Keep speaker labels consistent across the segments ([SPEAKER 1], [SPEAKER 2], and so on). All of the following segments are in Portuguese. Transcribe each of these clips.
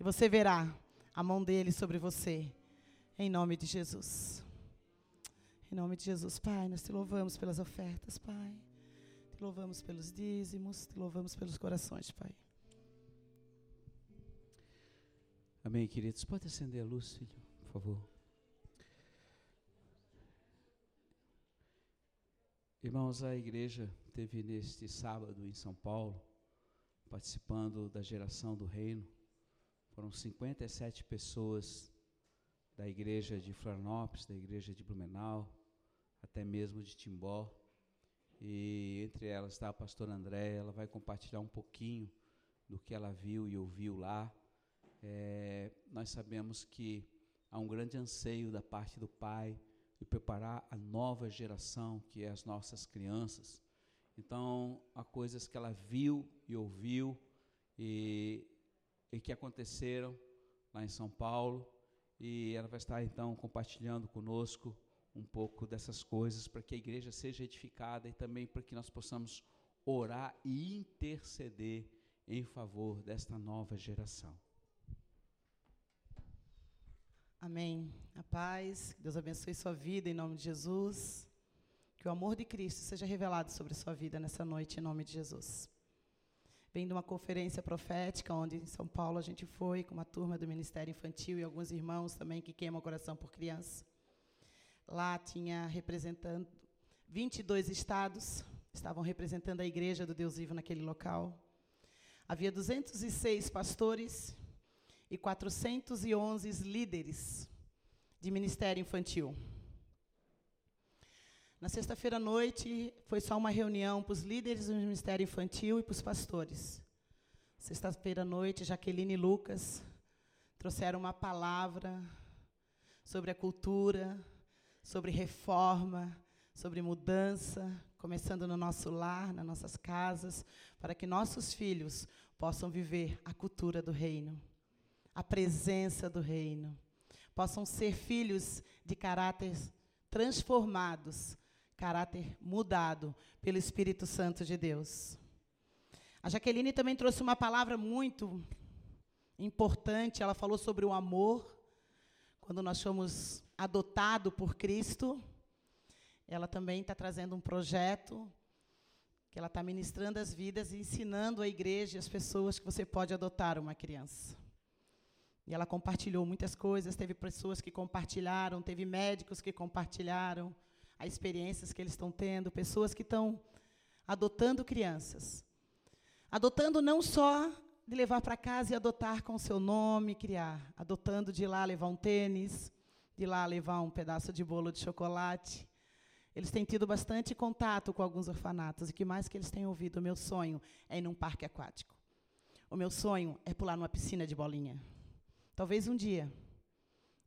[SPEAKER 1] E você verá a mão dele sobre você. Em nome de Jesus. Em nome de Jesus, Pai, nós te louvamos pelas ofertas, Pai. Te louvamos pelos dízimos, te louvamos pelos corações, Pai.
[SPEAKER 2] Amém, queridos. Pode acender a luz, filho, por favor. Irmãos, a igreja teve neste sábado em São Paulo, participando da geração do reino. Foram 57 pessoas da igreja de Florianópolis, da igreja de Blumenau, até mesmo de Timbó. E entre elas está a pastora André, ela vai compartilhar um pouquinho do que ela viu e ouviu lá. É, nós sabemos que há um grande anseio da parte do Pai de preparar a nova geração, que é as nossas crianças. Então, há coisas que ela viu e ouviu e, e que aconteceram lá em São Paulo, e ela vai estar então compartilhando conosco um pouco dessas coisas para que a igreja seja edificada e também para que nós possamos orar e interceder em favor desta nova geração.
[SPEAKER 1] Amém. A paz, que Deus abençoe sua vida em nome de Jesus. Que o amor de Cristo seja revelado sobre sua vida nessa noite em nome de Jesus. Vem de uma conferência profética onde em São Paulo a gente foi com uma turma do Ministério Infantil e alguns irmãos também que queimam o coração por criança. Lá tinha representando 22 estados, estavam representando a igreja do Deus vivo naquele local. Havia 206 pastores e 411 líderes de ministério infantil. Na sexta-feira à noite, foi só uma reunião para os líderes do ministério infantil e para os pastores. Sexta-feira à noite, Jaqueline e Lucas trouxeram uma palavra sobre a cultura, sobre reforma, sobre mudança, começando no nosso lar, nas nossas casas, para que nossos filhos possam viver a cultura do reino a presença do reino. Possam ser filhos de caráter transformados, caráter mudado pelo Espírito Santo de Deus. A Jaqueline também trouxe uma palavra muito importante, ela falou sobre o amor. Quando nós somos adotados por Cristo, ela também está trazendo um projeto que ela está ministrando as vidas e ensinando a igreja e as pessoas que você pode adotar uma criança. E ela compartilhou muitas coisas, teve pessoas que compartilharam, teve médicos que compartilharam as experiências que eles estão tendo, pessoas que estão adotando crianças. Adotando não só de levar para casa e adotar com seu nome, criar, adotando de ir lá levar um tênis, de ir lá levar um pedaço de bolo de chocolate. Eles têm tido bastante contato com alguns orfanatos e o que mais que eles têm ouvido, o meu sonho é ir num parque aquático. O meu sonho é pular numa piscina de bolinha. Talvez um dia,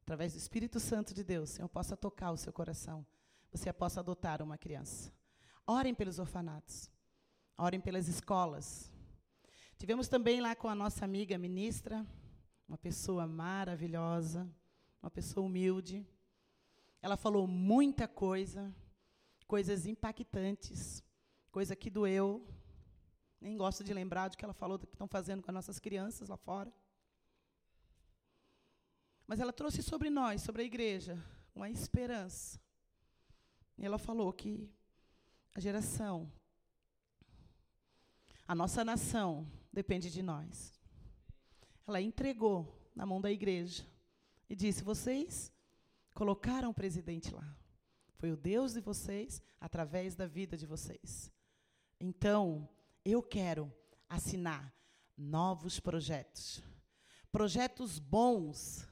[SPEAKER 1] através do Espírito Santo de Deus, eu possa tocar o seu coração. Você possa adotar uma criança. Orem pelos orfanatos. Orem pelas escolas. Tivemos também lá com a nossa amiga ministra, uma pessoa maravilhosa, uma pessoa humilde. Ela falou muita coisa, coisas impactantes, coisa que doeu. Nem gosto de lembrar do que ela falou do que estão fazendo com as nossas crianças lá fora. Mas ela trouxe sobre nós, sobre a igreja, uma esperança. E ela falou que a geração, a nossa nação, depende de nós. Ela entregou na mão da igreja e disse: Vocês colocaram o presidente lá. Foi o Deus de vocês, através da vida de vocês. Então, eu quero assinar novos projetos. Projetos bons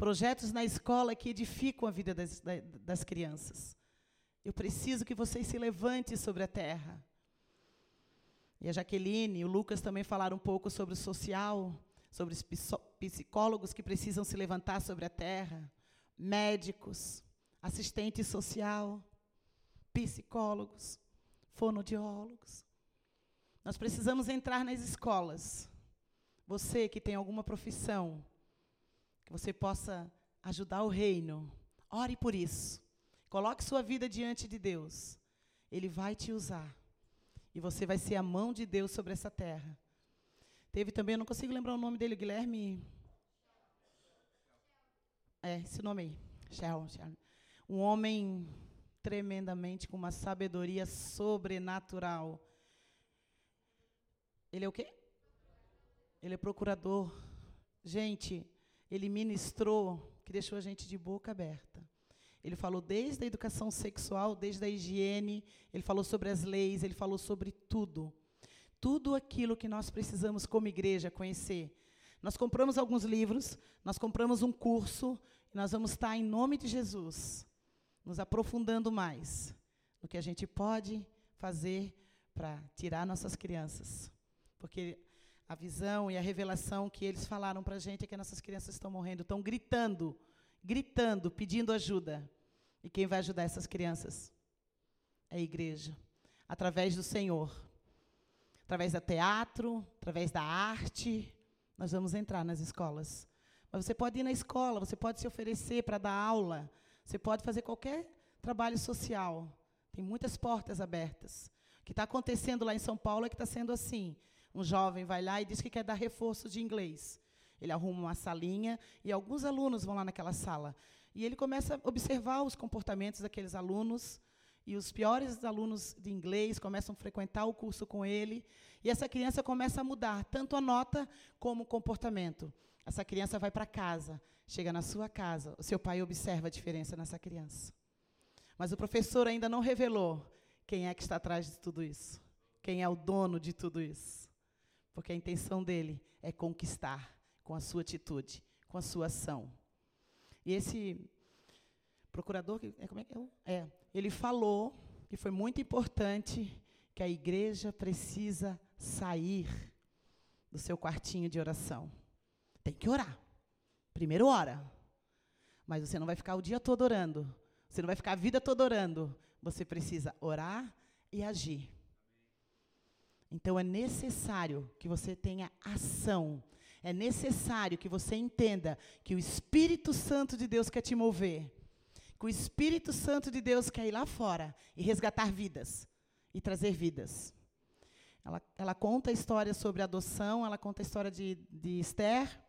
[SPEAKER 1] projetos na escola que edificam a vida das, das crianças. Eu preciso que vocês se levantem sobre a terra. E a Jaqueline e o Lucas também falaram um pouco sobre o social, sobre os psicólogos que precisam se levantar sobre a terra, médicos, assistente social, psicólogos, fonodiólogos. Nós precisamos entrar nas escolas. Você que tem alguma profissão, que você possa ajudar o reino. Ore por isso. Coloque sua vida diante de Deus. Ele vai te usar. E você vai ser a mão de Deus sobre essa terra. Teve também, eu não consigo lembrar o nome dele, Guilherme É, esse nome aí. Sharon, Sharon. Um homem tremendamente com uma sabedoria sobrenatural. Ele é o quê? Ele é procurador. Gente, ele ministrou que deixou a gente de boca aberta. Ele falou desde a educação sexual, desde a higiene, ele falou sobre as leis, ele falou sobre tudo. Tudo aquilo que nós precisamos como igreja conhecer. Nós compramos alguns livros, nós compramos um curso, e nós vamos estar, em nome de Jesus, nos aprofundando mais no que a gente pode fazer para tirar nossas crianças. Porque a visão e a revelação que eles falaram para a gente é que nossas crianças estão morrendo, estão gritando, gritando, pedindo ajuda. E quem vai ajudar essas crianças? É a igreja, através do Senhor. Através do teatro, através da arte, nós vamos entrar nas escolas. Mas você pode ir na escola, você pode se oferecer para dar aula, você pode fazer qualquer trabalho social. Tem muitas portas abertas. O que está acontecendo lá em São Paulo é que está sendo assim. Um jovem vai lá e diz que quer dar reforço de inglês. Ele arruma uma salinha e alguns alunos vão lá naquela sala. E ele começa a observar os comportamentos daqueles alunos. E os piores alunos de inglês começam a frequentar o curso com ele. E essa criança começa a mudar tanto a nota como o comportamento. Essa criança vai para casa, chega na sua casa, o seu pai observa a diferença nessa criança. Mas o professor ainda não revelou quem é que está atrás de tudo isso, quem é o dono de tudo isso. Porque a intenção dele é conquistar com a sua atitude, com a sua ação. E esse procurador, é, como é que é? é? Ele falou, e foi muito importante, que a igreja precisa sair do seu quartinho de oração. Tem que orar. Primeiro ora. Mas você não vai ficar o dia todo orando. Você não vai ficar a vida toda orando. Você precisa orar e agir. Então é necessário que você tenha ação. É necessário que você entenda que o Espírito Santo de Deus quer te mover. Que o Espírito Santo de Deus quer ir lá fora e resgatar vidas e trazer vidas. Ela, ela conta a história sobre adoção, ela conta a história de, de Esther,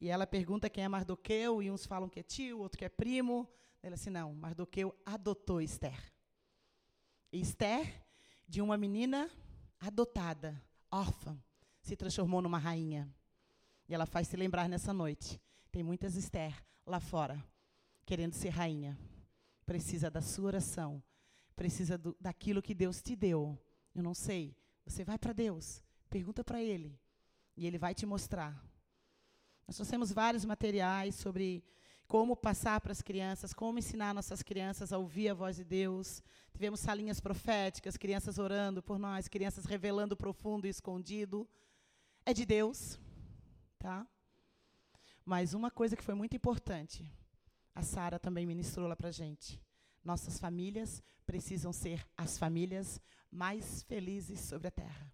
[SPEAKER 1] e ela pergunta quem é Mardoqueu, e uns falam que é tio, outro que é primo. Ela assim, não, Mardoqueu adotou Esther. E Esther, de uma menina adotada, órfã, se transformou numa rainha. E ela faz se lembrar nessa noite. Tem muitas Esther lá fora, querendo ser rainha. Precisa da sua oração. Precisa do, daquilo que Deus te deu. Eu não sei. Você vai para Deus, pergunta para Ele. E Ele vai te mostrar nós trouxemos vários materiais sobre como passar para as crianças, como ensinar nossas crianças a ouvir a voz de Deus. Tivemos salinhas proféticas, crianças orando por nós, crianças revelando profundo e escondido. É de Deus, tá? Mas uma coisa que foi muito importante, a Sara também ministrou lá para gente. Nossas famílias precisam ser as famílias mais felizes sobre a terra.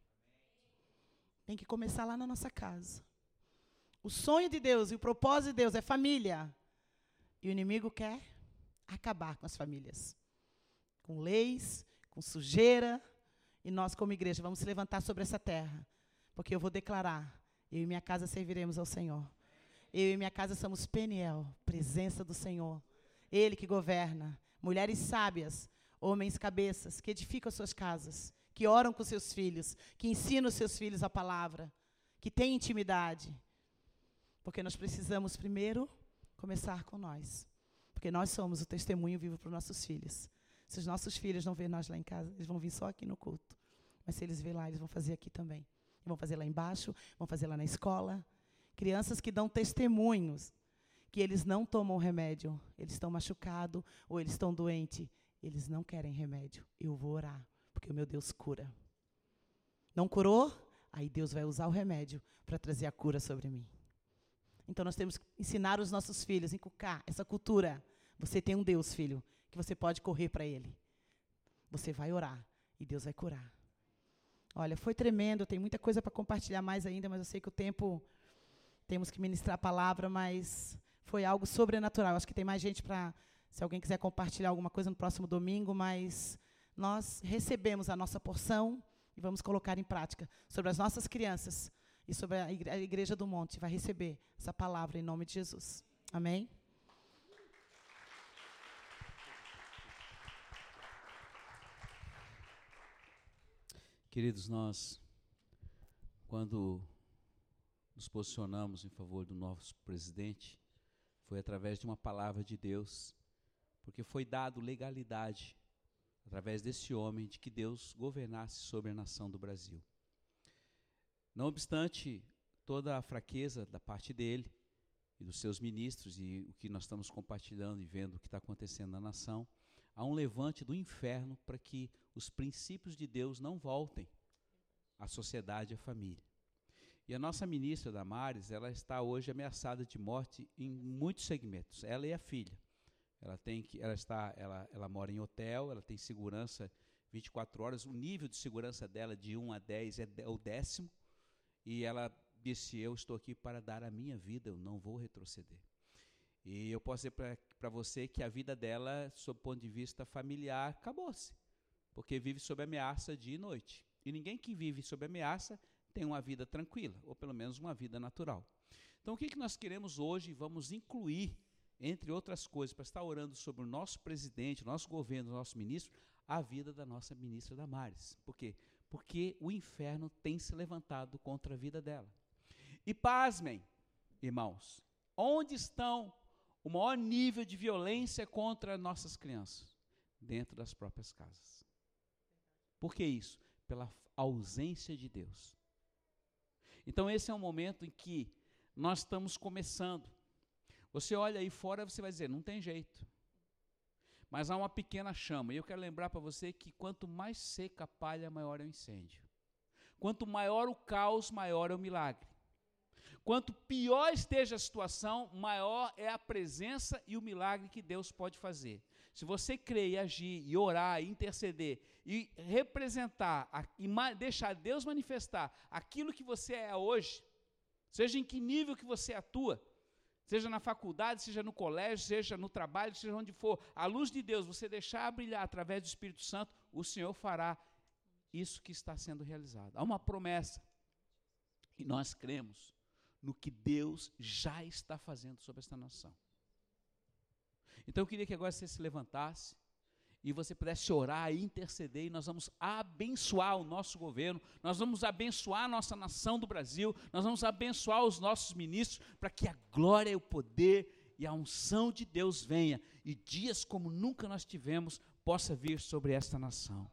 [SPEAKER 1] Tem que começar lá na nossa casa. O sonho de Deus e o propósito de Deus é família. E o inimigo quer acabar com as famílias. Com leis, com sujeira. E nós, como igreja, vamos se levantar sobre essa terra. Porque eu vou declarar: eu e minha casa serviremos ao Senhor. Eu e minha casa somos Peniel, presença do Senhor. Ele que governa. Mulheres sábias, homens cabeças, que edificam as suas casas, que oram com seus filhos, que ensinam seus filhos a palavra, que têm intimidade. Porque nós precisamos primeiro começar com nós. Porque nós somos o testemunho vivo para os nossos filhos. Se os nossos filhos não verem nós lá em casa, eles vão vir só aqui no culto. Mas se eles verem lá, eles vão fazer aqui também. Vão fazer lá embaixo, vão fazer lá na escola. Crianças que dão testemunhos que eles não tomam remédio, eles estão machucados ou eles estão doentes. Eles não querem remédio. Eu vou orar, porque o meu Deus cura. Não curou? Aí Deus vai usar o remédio para trazer a cura sobre mim. Então nós temos que ensinar os nossos filhos, inculcar essa cultura. Você tem um Deus, filho, que você pode correr para Ele. Você vai orar e Deus vai curar. Olha, foi tremendo, tem muita coisa para compartilhar mais ainda, mas eu sei que o tempo temos que ministrar a palavra, mas foi algo sobrenatural. Acho que tem mais gente para, se alguém quiser compartilhar alguma coisa no próximo domingo, mas nós recebemos a nossa porção e vamos colocar em prática sobre as nossas crianças e sobre a Igreja do Monte vai receber essa palavra em nome de Jesus. Amém?
[SPEAKER 2] Queridos, nós, quando nos posicionamos em favor do nosso presidente, foi através de uma palavra de Deus, porque foi dado legalidade através desse homem de que Deus governasse sobre a nação do Brasil. Não obstante toda a fraqueza da parte dele e dos seus ministros e o que nós estamos compartilhando e vendo o que está acontecendo na nação, há um levante do inferno para que os princípios de Deus não voltem à sociedade e à família. E a nossa ministra Damares, ela está hoje ameaçada de morte em muitos segmentos, ela e a filha. Ela tem que ela está ela, ela mora em hotel, ela tem segurança 24 horas, o nível de segurança dela de 1 a 10 é o décimo, e ela disse: "Eu estou aqui para dar a minha vida, eu não vou retroceder". E eu posso dizer para você que a vida dela, sob o ponto de vista familiar, acabou-se, porque vive sob ameaça dia e noite. E ninguém que vive sob ameaça tem uma vida tranquila, ou pelo menos uma vida natural. Então, o que, que nós queremos hoje? Vamos incluir, entre outras coisas, para estar orando sobre o nosso presidente, nosso governo, nosso ministro, a vida da nossa ministra Damares. Por quê? Porque o inferno tem se levantado contra a vida dela. E pasmem, irmãos, onde estão o maior nível de violência contra nossas crianças? Dentro das próprias casas. Por que isso? Pela ausência de Deus. Então, esse é um momento em que nós estamos começando. Você olha aí fora, você vai dizer, não tem jeito. Mas há uma pequena chama. E eu quero lembrar para você que quanto mais seca a palha, maior é o incêndio. Quanto maior o caos, maior é o milagre. Quanto pior esteja a situação, maior é a presença e o milagre que Deus pode fazer. Se você crer e agir, e orar, e interceder, e representar, e deixar Deus manifestar aquilo que você é hoje, seja em que nível que você atua, seja na faculdade, seja no colégio, seja no trabalho, seja onde for, a luz de Deus, você deixar brilhar através do Espírito Santo, o Senhor fará isso que está sendo realizado. Há uma promessa, e nós cremos no que Deus já está fazendo sobre esta nação. Então eu queria que agora você se levantasse e você pudesse orar e interceder, e nós vamos abençoar o nosso governo, nós vamos abençoar a nossa nação do Brasil, nós vamos abençoar os nossos ministros, para que a glória, o poder e a unção de Deus venha, e dias como nunca nós tivemos, possa vir sobre esta nação.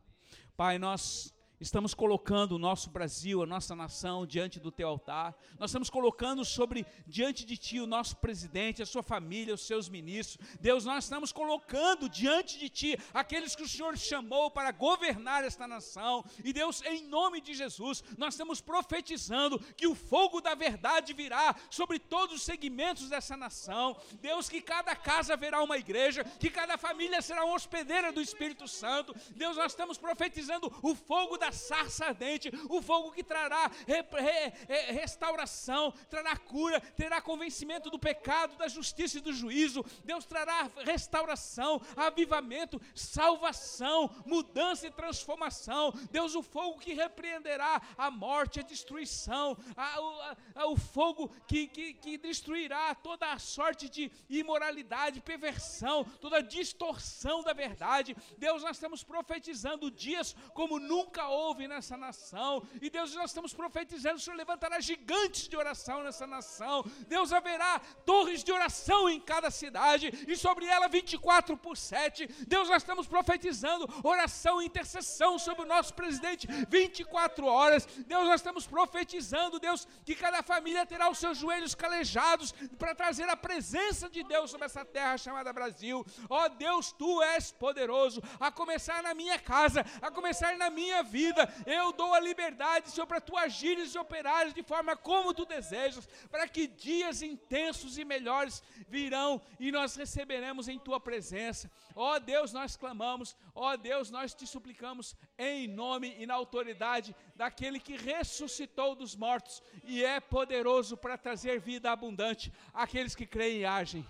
[SPEAKER 2] Pai, nós estamos colocando o nosso Brasil, a nossa nação diante do teu altar. Nós estamos colocando sobre diante de ti o nosso presidente, a sua família, os seus ministros. Deus, nós estamos colocando diante de ti aqueles que o Senhor chamou para governar esta nação. E Deus, em nome de Jesus, nós estamos profetizando que o fogo da verdade virá sobre todos os segmentos dessa nação. Deus, que cada casa verá uma igreja, que cada família será uma hospedeira do Espírito Santo. Deus, nós estamos profetizando o fogo da sarça ardente, o fogo que trará re, re, re, restauração, trará cura, trará convencimento do pecado, da justiça e do juízo. Deus trará restauração, avivamento, salvação, mudança e transformação. Deus, o fogo que repreenderá a morte, a destruição, a, a, a, o fogo que, que, que destruirá toda a sorte de imoralidade, perversão, toda distorção da verdade. Deus, nós estamos profetizando dias como nunca houve houve nessa nação. E Deus, nós estamos profetizando: o Senhor levantará gigantes de oração nessa nação. Deus haverá torres de oração em cada cidade, e sobre ela 24 por 7. Deus, nós estamos profetizando oração e intercessão sobre o nosso presidente 24 horas. Deus, nós estamos profetizando, Deus, que cada família terá os seus joelhos calejados para trazer a presença de Deus sobre essa terra chamada Brasil. Ó oh, Deus, tu és poderoso, a começar na minha casa, a começar na minha vida vida. Eu dou a liberdade, Senhor, para tu agires e operares de forma como tu desejas, para que dias intensos e melhores virão e nós receberemos em tua presença. Ó Deus, nós clamamos, ó Deus, nós te suplicamos em nome e na autoridade daquele que ressuscitou dos mortos e é poderoso para trazer vida abundante àqueles que creem e agem.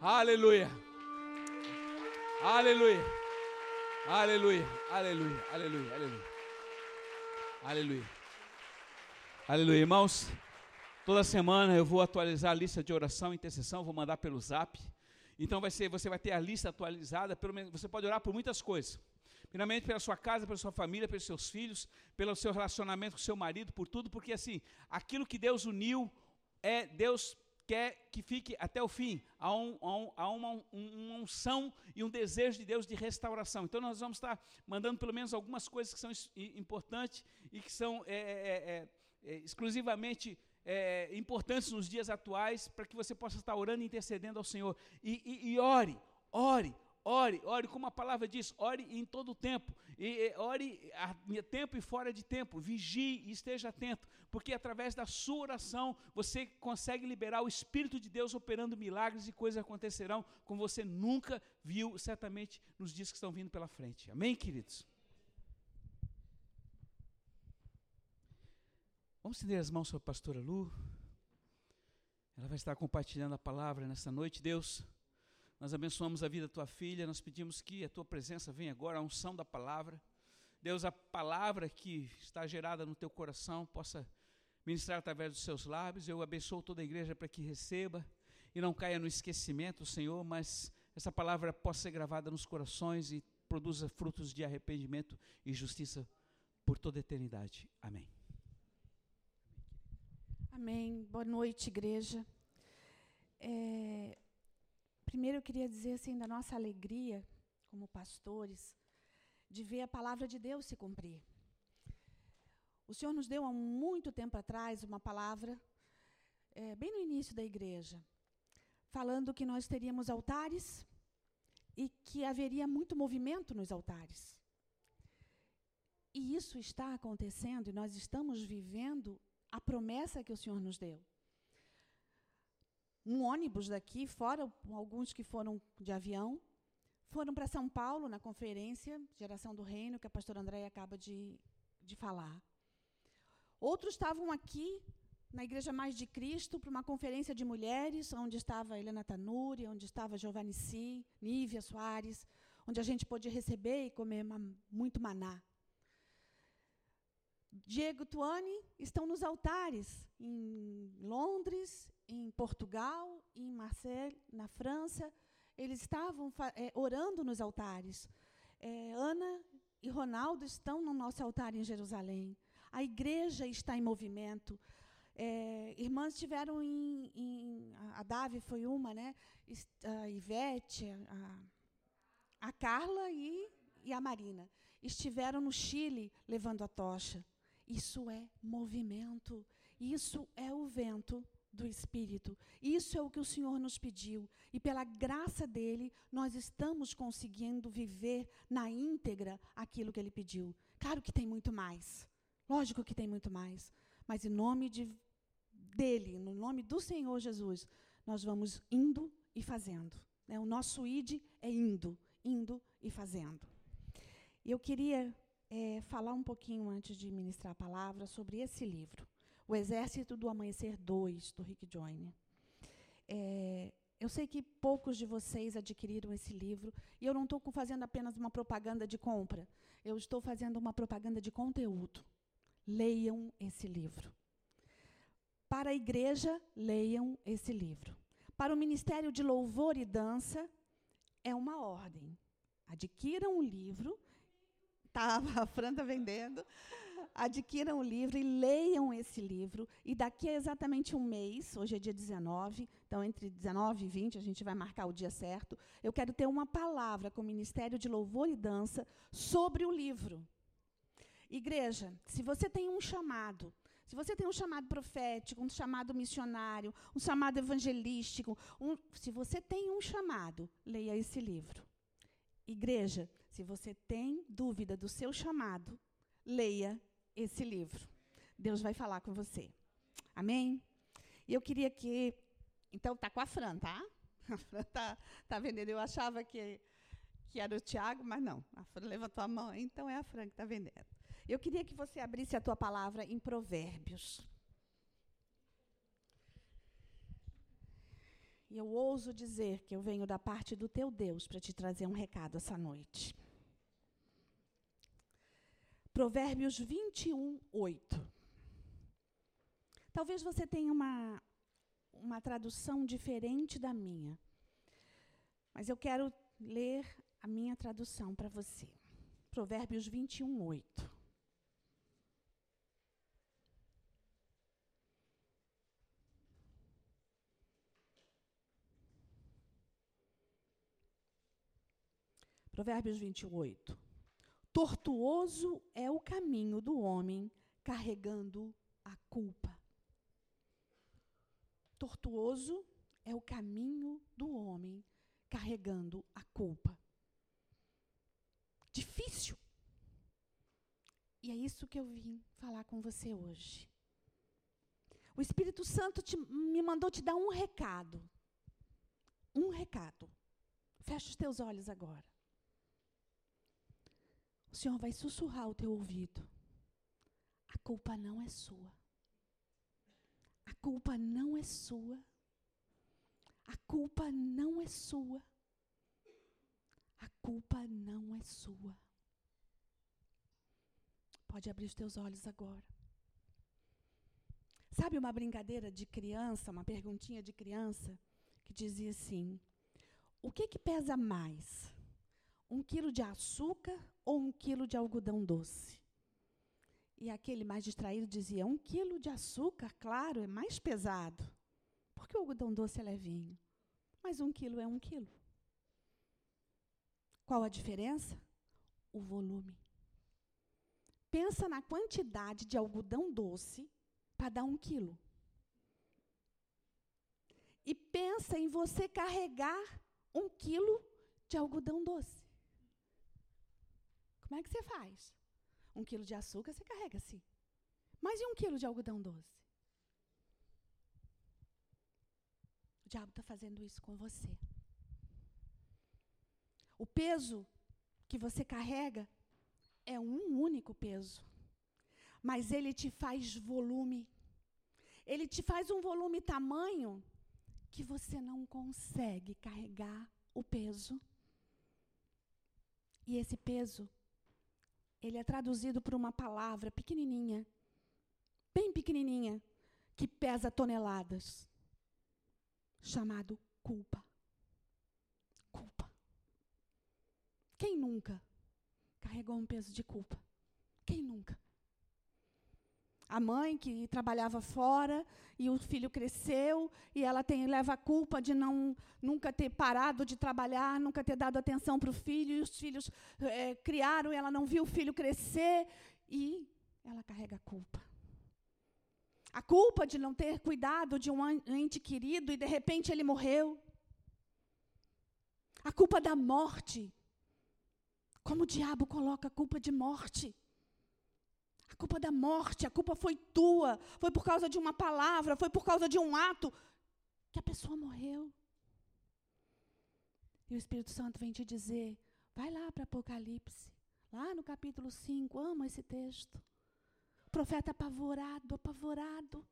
[SPEAKER 2] Aleluia. Aleluia. Aleluia. Aleluia. Aleluia. Aleluia. Aleluia. Aleluia, irmãos. Toda semana eu vou atualizar a lista de oração e intercessão, vou mandar pelo Zap. Então vai ser, você vai ter a lista atualizada, pelo menos você pode orar por muitas coisas. Primeiramente pela sua casa, pela sua família, pelos seus filhos, pelo seu relacionamento com seu marido, por tudo, porque assim, aquilo que Deus uniu é Deus quer que fique até o fim. Há, um, há, um, há uma, um, uma, unção e um desejo de Deus de restauração. Então nós vamos estar mandando pelo menos algumas coisas que são importantes e que são é, é, é, é exclusivamente é, importantes nos dias atuais, para que você possa estar orando e intercedendo ao Senhor. E, e, e ore, ore, ore, ore, como a palavra diz, ore em todo o tempo, e, e, ore a tempo e fora de tempo, vigie e esteja atento, porque através da sua oração você consegue liberar o Espírito de Deus operando milagres e coisas acontecerão como você nunca viu, certamente, nos dias que estão vindo pela frente. Amém, queridos? Vamos estender as mãos sobre a pastora Lu. Ela vai estar compartilhando a palavra nessa noite, Deus. Nós abençoamos a vida da tua filha, nós pedimos que a tua presença venha agora, a unção da palavra. Deus, a palavra que está gerada no teu coração possa ministrar através dos seus lábios. Eu abençoo toda a igreja para que receba e não caia no esquecimento, Senhor, mas essa palavra possa ser gravada nos corações e produza frutos de arrependimento e justiça por toda a eternidade. Amém.
[SPEAKER 3] Amém. Boa noite, igreja. É, primeiro eu queria dizer assim da nossa alegria como pastores de ver a palavra de Deus se cumprir. O Senhor nos deu há muito tempo atrás uma palavra, é, bem no início da igreja, falando que nós teríamos altares e que haveria muito movimento nos altares. E isso está acontecendo e nós estamos vivendo a promessa que o Senhor nos deu. Um ônibus daqui, fora alguns que foram de avião, foram para São Paulo na conferência Geração do Reino, que a pastora Andréia acaba de, de falar. Outros estavam aqui na Igreja Mais de Cristo para uma conferência de mulheres, onde estava Helena Tanuri, onde estava Giovanni Si, Nívia Soares, onde a gente pôde receber e comer muito maná. Diego Tuani estão nos altares em Londres, em Portugal, em Marseille, na França. Eles estavam é, orando nos altares. É, Ana e Ronaldo estão no nosso altar em Jerusalém. A igreja está em movimento. É, irmãs estiveram em, em, A Davi foi uma, né? A Ivete, a, a Carla e, e a Marina. Estiveram no Chile levando a tocha. Isso é movimento. Isso é o vento do Espírito. Isso é o que o Senhor nos pediu. E pela graça dele, nós estamos conseguindo viver na íntegra aquilo que ele pediu. Claro que tem muito mais. Lógico que tem muito mais. Mas em nome de, dele, no nome do Senhor Jesus, nós vamos indo e fazendo. Né? O nosso id é indo, indo e fazendo. Eu queria é, falar um pouquinho, antes de ministrar a palavra, sobre esse livro, O Exército do Amanhecer 2, do Rick Joyner. É, eu sei que poucos de vocês adquiriram esse livro, e eu não estou fazendo apenas uma propaganda de compra, eu estou fazendo uma propaganda de conteúdo. Leiam esse livro. Para a igreja, leiam esse livro. Para o Ministério de Louvor e Dança, é uma ordem. Adquiram o livro Tá, a Fran está vendendo. Adquiram o livro e leiam esse livro. E daqui a exatamente um mês, hoje é dia 19, então entre 19 e 20 a gente vai marcar o dia certo. Eu quero ter uma palavra com o Ministério de Louvor e Dança sobre o livro. Igreja, se você tem um chamado, se você tem um chamado profético, um chamado missionário, um chamado evangelístico, um, se você tem um chamado, leia esse livro. Igreja, se você tem dúvida do seu chamado, leia esse livro. Deus vai falar com você. Amém? E eu queria que. Então, tá com a Fran, tá? A Fran tá, tá vendendo. Eu achava que, que era o Tiago, mas não. A Fran levantou a mão, então é a Fran que está vendendo. Eu queria que você abrisse a tua palavra em Provérbios. E eu ouso dizer que eu venho da parte do teu Deus para te trazer um recado essa noite. Provérbios 21, 8. Talvez você tenha uma, uma tradução diferente da minha, mas eu quero ler a minha tradução para você. Provérbios 21, 8. Provérbios 28. Tortuoso é o caminho do homem carregando a culpa. Tortuoso é o caminho do homem carregando a culpa. Difícil. E é isso que eu vim falar com você hoje. O Espírito Santo te, me mandou te dar um recado. Um recado. Fecha os teus olhos agora o Senhor vai sussurrar o teu ouvido. A culpa não é sua. A culpa não é sua. A culpa não é sua. A culpa não é sua. Pode abrir os teus olhos agora. Sabe uma brincadeira de criança, uma perguntinha de criança, que dizia assim: o que que pesa mais? Um quilo de açúcar ou um quilo de algodão doce? E aquele mais distraído dizia: um quilo de açúcar, claro, é mais pesado, porque o algodão doce é levinho. Mas um quilo é um quilo. Qual a diferença? O volume. Pensa na quantidade de algodão doce para dar um quilo. E pensa em você carregar um quilo de algodão doce. Como é que você faz? Um quilo de açúcar você carrega assim. Mas e um quilo de algodão doce? O diabo está fazendo isso com você. O peso que você carrega é um único peso, mas ele te faz volume. Ele te faz um volume tamanho que você não consegue carregar o peso. E esse peso ele é traduzido por uma palavra pequenininha, bem pequenininha, que pesa toneladas, chamado culpa. Culpa. Quem nunca carregou um peso de culpa? Quem nunca? A mãe que trabalhava fora e o filho cresceu e ela tem, leva a culpa de não nunca ter parado de trabalhar, nunca ter dado atenção para o filho, e os filhos é, criaram e ela não viu o filho crescer e ela carrega a culpa. A culpa de não ter cuidado de um ente querido e de repente ele morreu. A culpa da morte. Como o diabo coloca a culpa de morte? A culpa da morte, a culpa foi tua, foi por causa de uma palavra, foi por causa de um ato que a pessoa morreu. E o Espírito Santo vem te dizer: vai lá para Apocalipse, lá no capítulo 5, amo esse texto. O profeta apavorado, apavorado,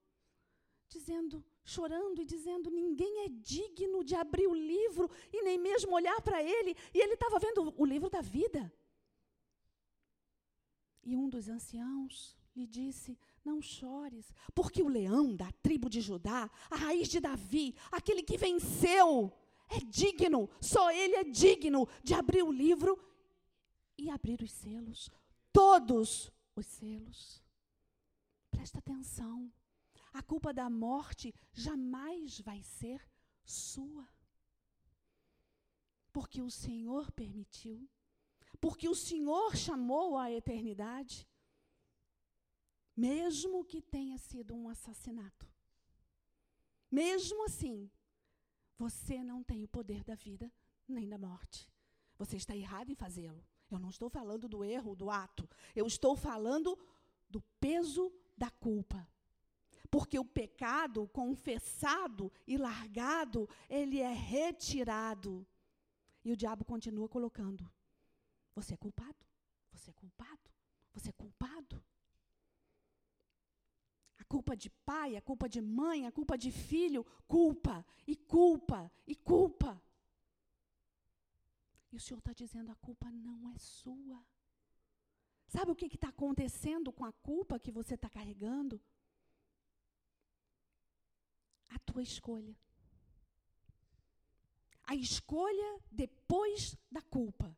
[SPEAKER 3] dizendo, chorando e dizendo: ninguém é digno de abrir o livro e nem mesmo olhar para ele. E ele estava vendo o livro da vida. E um dos anciãos lhe disse: Não chores, porque o leão da tribo de Judá, a raiz de Davi, aquele que venceu, é digno, só ele é digno de abrir o livro e abrir os selos. Todos os selos. Presta atenção. A culpa da morte jamais vai ser sua. Porque o Senhor permitiu porque o Senhor chamou a eternidade, mesmo que tenha sido um assassinato. Mesmo assim, você não tem o poder da vida nem da morte. Você está errado em fazê-lo. Eu não estou falando do erro, do ato. Eu estou falando do peso da culpa. Porque o pecado confessado e largado, ele é retirado. E o diabo continua colocando você é culpado. Você é culpado. Você é culpado. A culpa de pai, a culpa de mãe, a culpa de filho, culpa e culpa e culpa. E o Senhor está dizendo: a culpa não é sua. Sabe o que está acontecendo com a culpa que você está carregando? A tua escolha. A escolha depois da culpa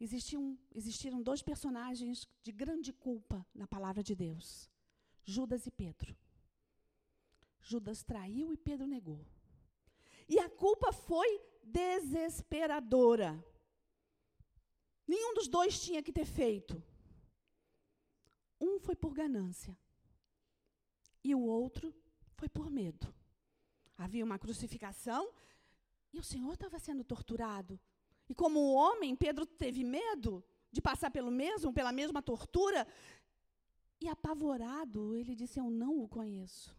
[SPEAKER 3] Existiam, existiram dois personagens de grande culpa na palavra de Deus: Judas e Pedro. Judas traiu e Pedro negou. E a culpa foi desesperadora. Nenhum dos dois tinha que ter feito. Um foi por ganância e o outro foi por medo. Havia uma crucificação e o Senhor estava sendo torturado. E como homem, Pedro teve medo de passar pelo mesmo, pela mesma tortura. E apavorado, ele disse: Eu não o conheço.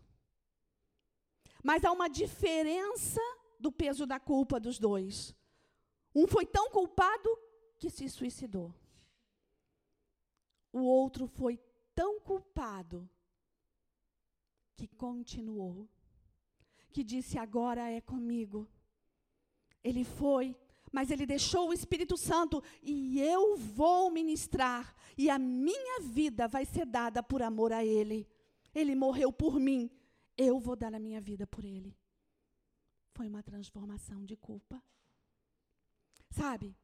[SPEAKER 3] Mas há uma diferença do peso da culpa dos dois. Um foi tão culpado que se suicidou. O outro foi tão culpado que continuou, que disse: Agora é comigo. Ele foi, mas ele deixou o Espírito Santo e eu vou ministrar, e a minha vida vai ser dada por amor a Ele. Ele morreu por mim, eu vou dar a minha vida por Ele. Foi uma transformação de culpa. Sabe,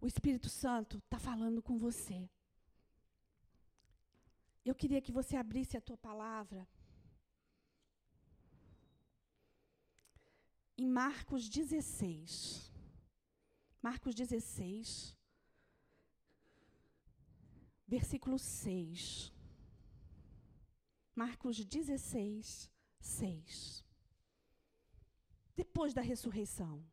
[SPEAKER 3] o Espírito Santo está falando com você. Eu queria que você abrisse a tua palavra em Marcos 16. Marcos 16, versículo 6. Marcos 16, 6. Depois da ressurreição.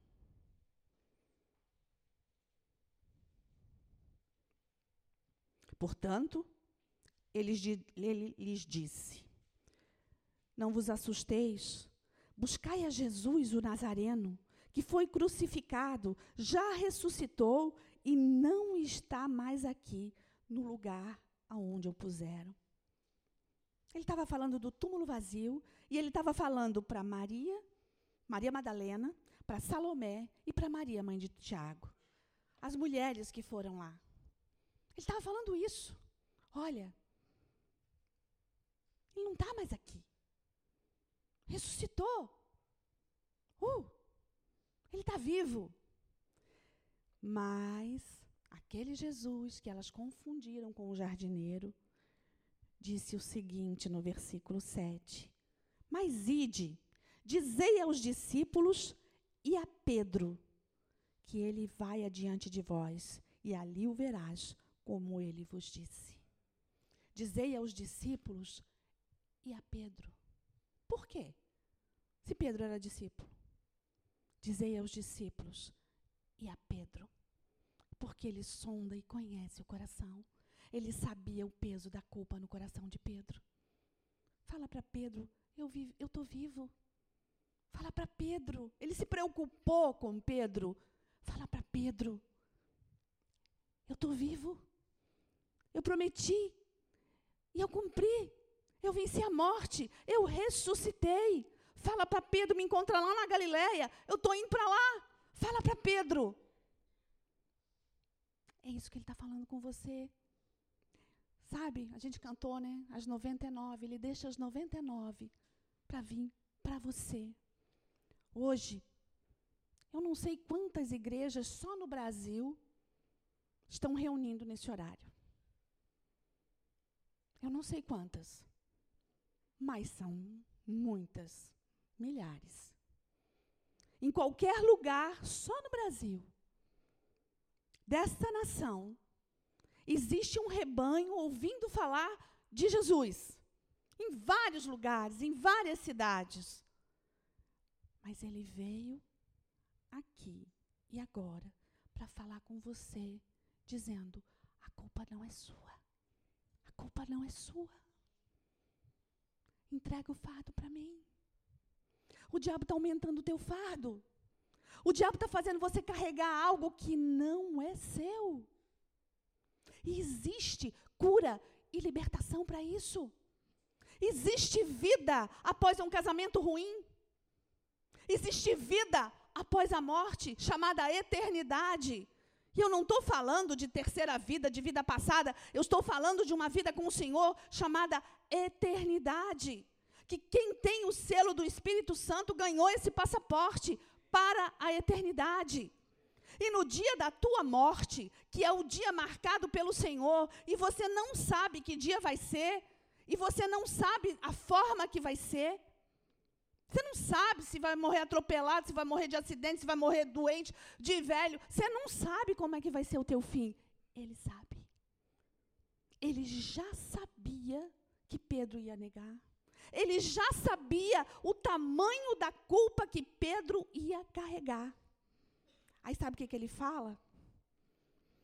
[SPEAKER 3] Portanto, ele, ele lhes disse: Não vos assusteis, buscai a Jesus, o Nazareno, que foi crucificado, já ressuscitou e não está mais aqui no lugar aonde o puseram. Ele estava falando do túmulo vazio e ele estava falando para Maria, Maria Madalena, para Salomé e para Maria, mãe de Tiago. As mulheres que foram lá. Ele estava falando isso. Olha, ele não está mais aqui. Ressuscitou. Uh, ele está vivo. Mas aquele Jesus que elas confundiram com o jardineiro, disse o seguinte no versículo 7. Mas ide, dizei aos discípulos e a Pedro que ele vai adiante de vós, e ali o verás, como ele vos disse. Dizei aos discípulos e a Pedro. Por quê? Se Pedro era discípulo. Dizei aos discípulos e a Pedro. Porque ele sonda e conhece o coração. Ele sabia o peso da culpa no coração de Pedro. Fala para Pedro, eu estou vivo. Fala para Pedro. Ele se preocupou com Pedro. Fala para Pedro. Eu estou vivo. Eu prometi. E eu cumpri. Eu venci a morte. Eu ressuscitei. Fala para Pedro, me encontra lá na Galileia. Eu estou indo para lá. Fala para Pedro. É isso que ele está falando com você. Sabe, a gente cantou, né? As 99. Ele deixa as 99 para vir para você. Hoje, eu não sei quantas igrejas só no Brasil estão reunindo nesse horário. Eu não sei quantas, mas são muitas, milhares. Em qualquer lugar, só no Brasil, dessa nação, existe um rebanho ouvindo falar de Jesus. Em vários lugares, em várias cidades. Mas ele veio aqui e agora para falar com você, dizendo: a culpa não é sua. A culpa não é sua. Entrega o fardo para mim. O diabo está aumentando o teu fardo. O diabo está fazendo você carregar algo que não é seu. E existe cura e libertação para isso. Existe vida após um casamento ruim. Existe vida após a morte, chamada eternidade. E eu não estou falando de terceira vida, de vida passada, eu estou falando de uma vida com o Senhor chamada eternidade. Que quem tem o selo do Espírito Santo ganhou esse passaporte para a eternidade. E no dia da tua morte, que é o dia marcado pelo Senhor, e você não sabe que dia vai ser, e você não sabe a forma que vai ser, você não sabe se vai morrer atropelado, se vai morrer de acidente, se vai morrer doente, de velho. Você não sabe como é que vai ser o teu fim. Ele sabe. Ele já sabia que Pedro ia negar. Ele já sabia o tamanho da culpa que Pedro ia carregar. Aí sabe o que, que ele fala?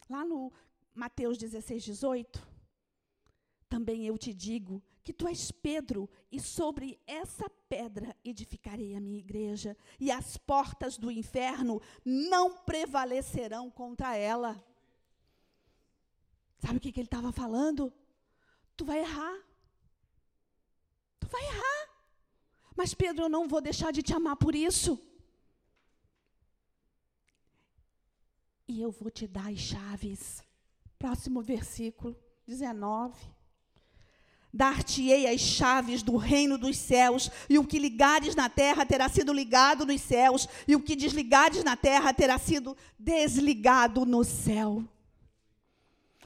[SPEAKER 3] Lá no Mateus 16, 18. Também eu te digo que tu és Pedro, e sobre essa pedra edificarei a minha igreja, e as portas do inferno não prevalecerão contra ela. Sabe o que, que ele estava falando? Tu vai errar. Vai errar. Mas Pedro, eu não vou deixar de te amar por isso. e eu vou te dar as chaves. Próximo versículo, 19. Dar-te-ei as chaves do reino dos céus, e o que ligares na terra terá sido ligado nos céus, e o que desligares na terra terá sido desligado no céu.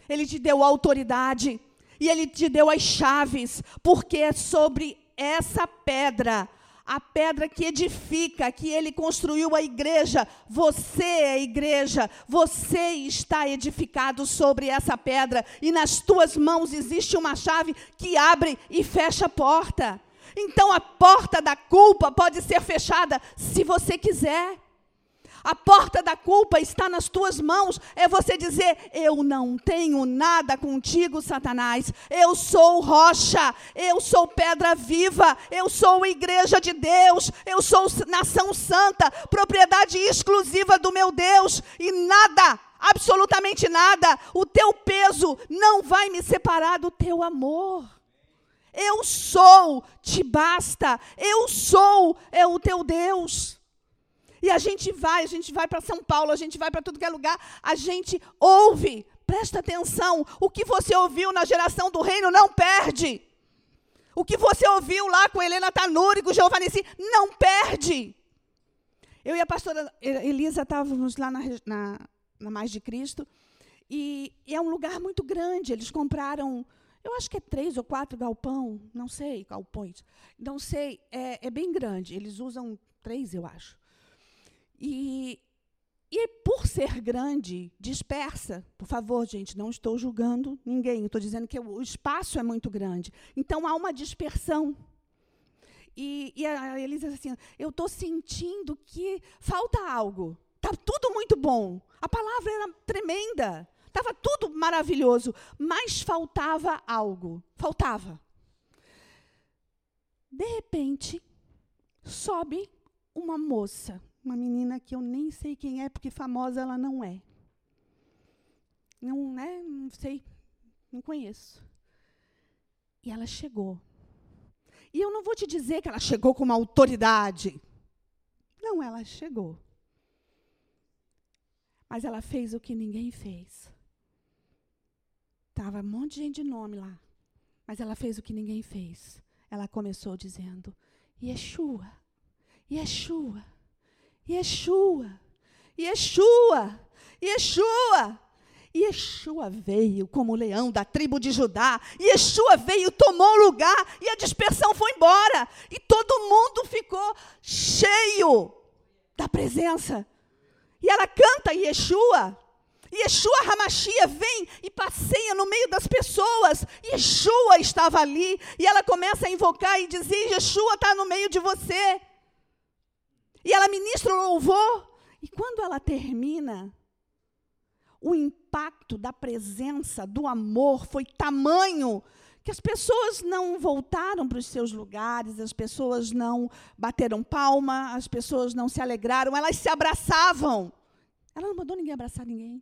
[SPEAKER 3] Ele te deu autoridade, e ele te deu as chaves, porque é sobre essa pedra a pedra que edifica, que ele construiu a igreja. Você é a igreja, você está edificado sobre essa pedra, e nas tuas mãos existe uma chave que abre e fecha a porta. Então a porta da culpa pode ser fechada se você quiser. A porta da culpa está nas tuas mãos. É você dizer: Eu não tenho nada contigo, Satanás. Eu sou rocha. Eu sou pedra viva. Eu sou igreja de Deus. Eu sou nação santa, propriedade exclusiva do meu Deus. E nada, absolutamente nada, o teu peso não vai me separar do teu amor. Eu sou, te basta. Eu sou, é o teu Deus. E a gente vai, a gente vai para São Paulo, a gente vai para tudo que é lugar, a gente ouve. Presta atenção, o que você ouviu na geração do reino não perde. O que você ouviu lá com Helena Tanuri, com Giovanni Nessi, não perde. Eu e a pastora Elisa estávamos lá na, na, na Mais de Cristo, e, e, é um lugar muito grande. Eles compraram, eu acho que é três ou quatro galpão, não sei, galpões. Não sei, é, é bem grande. Eles usam três, eu acho. E, e por ser grande, dispersa. Por favor, gente, não estou julgando ninguém. Estou dizendo que o espaço é muito grande. Então há uma dispersão. E, e a Elisa assim: eu estou sentindo que falta algo. Está tudo muito bom. A palavra era tremenda. Estava tudo maravilhoso. Mas faltava algo. Faltava. De repente, sobe uma moça uma menina que eu nem sei quem é, porque famosa ela não é. Não, né? Não sei, não conheço. E ela chegou. E eu não vou te dizer que ela chegou com uma autoridade. Não, ela chegou. Mas ela fez o que ninguém fez. Tava um monte de gente de nome lá. Mas ela fez o que ninguém fez. Ela começou dizendo: Yeshua, Yeshua. Yeshua, Yeshua, Yeshua. Yeshua veio como leão da tribo de Judá. Yeshua veio, tomou lugar e a dispersão foi embora. E todo mundo ficou cheio da presença. E ela canta Yeshua. Yeshua Hamashia vem e passeia no meio das pessoas. Yeshua estava ali. E ela começa a invocar e dizer: Yeshua está no meio de você. E ela ministra o louvor. E quando ela termina, o impacto da presença, do amor foi tamanho que as pessoas não voltaram para os seus lugares, as pessoas não bateram palma, as pessoas não se alegraram, elas se abraçavam. Ela não mandou ninguém abraçar ninguém.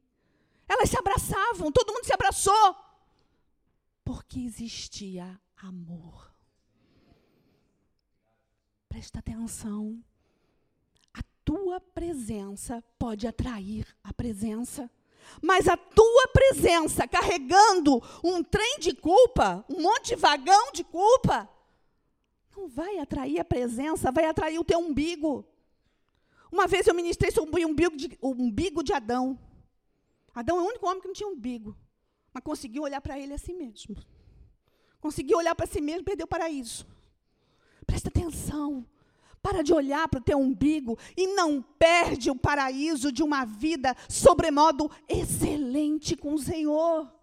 [SPEAKER 3] Elas se abraçavam, todo mundo se abraçou. Porque existia amor. Presta atenção tua presença pode atrair a presença. Mas a tua presença carregando um trem de culpa, um monte de vagão de culpa, não vai atrair a presença, vai atrair o teu umbigo. Uma vez eu ministrei sobre o umbigo de, o umbigo de Adão. Adão é o único homem que não tinha umbigo, mas conseguiu olhar para ele assim mesmo. Conseguiu olhar para si mesmo e perdeu o paraíso. Presta atenção. Para de olhar para o teu umbigo e não perde o paraíso de uma vida sobremodo excelente com o Senhor.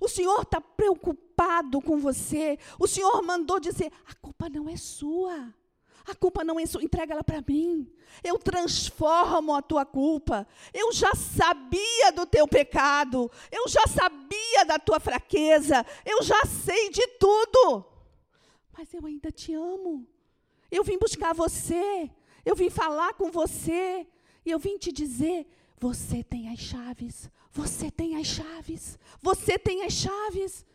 [SPEAKER 3] O Senhor está preocupado com você. O Senhor mandou dizer: a culpa não é sua. A culpa não é sua, entrega ela para mim. Eu transformo a tua culpa. Eu já sabia do teu pecado. Eu já sabia da tua fraqueza. Eu já sei de tudo. Mas eu ainda te amo. Eu vim buscar você. Eu vim falar com você. E eu vim te dizer: você tem as chaves. Você tem as chaves. Você tem as chaves.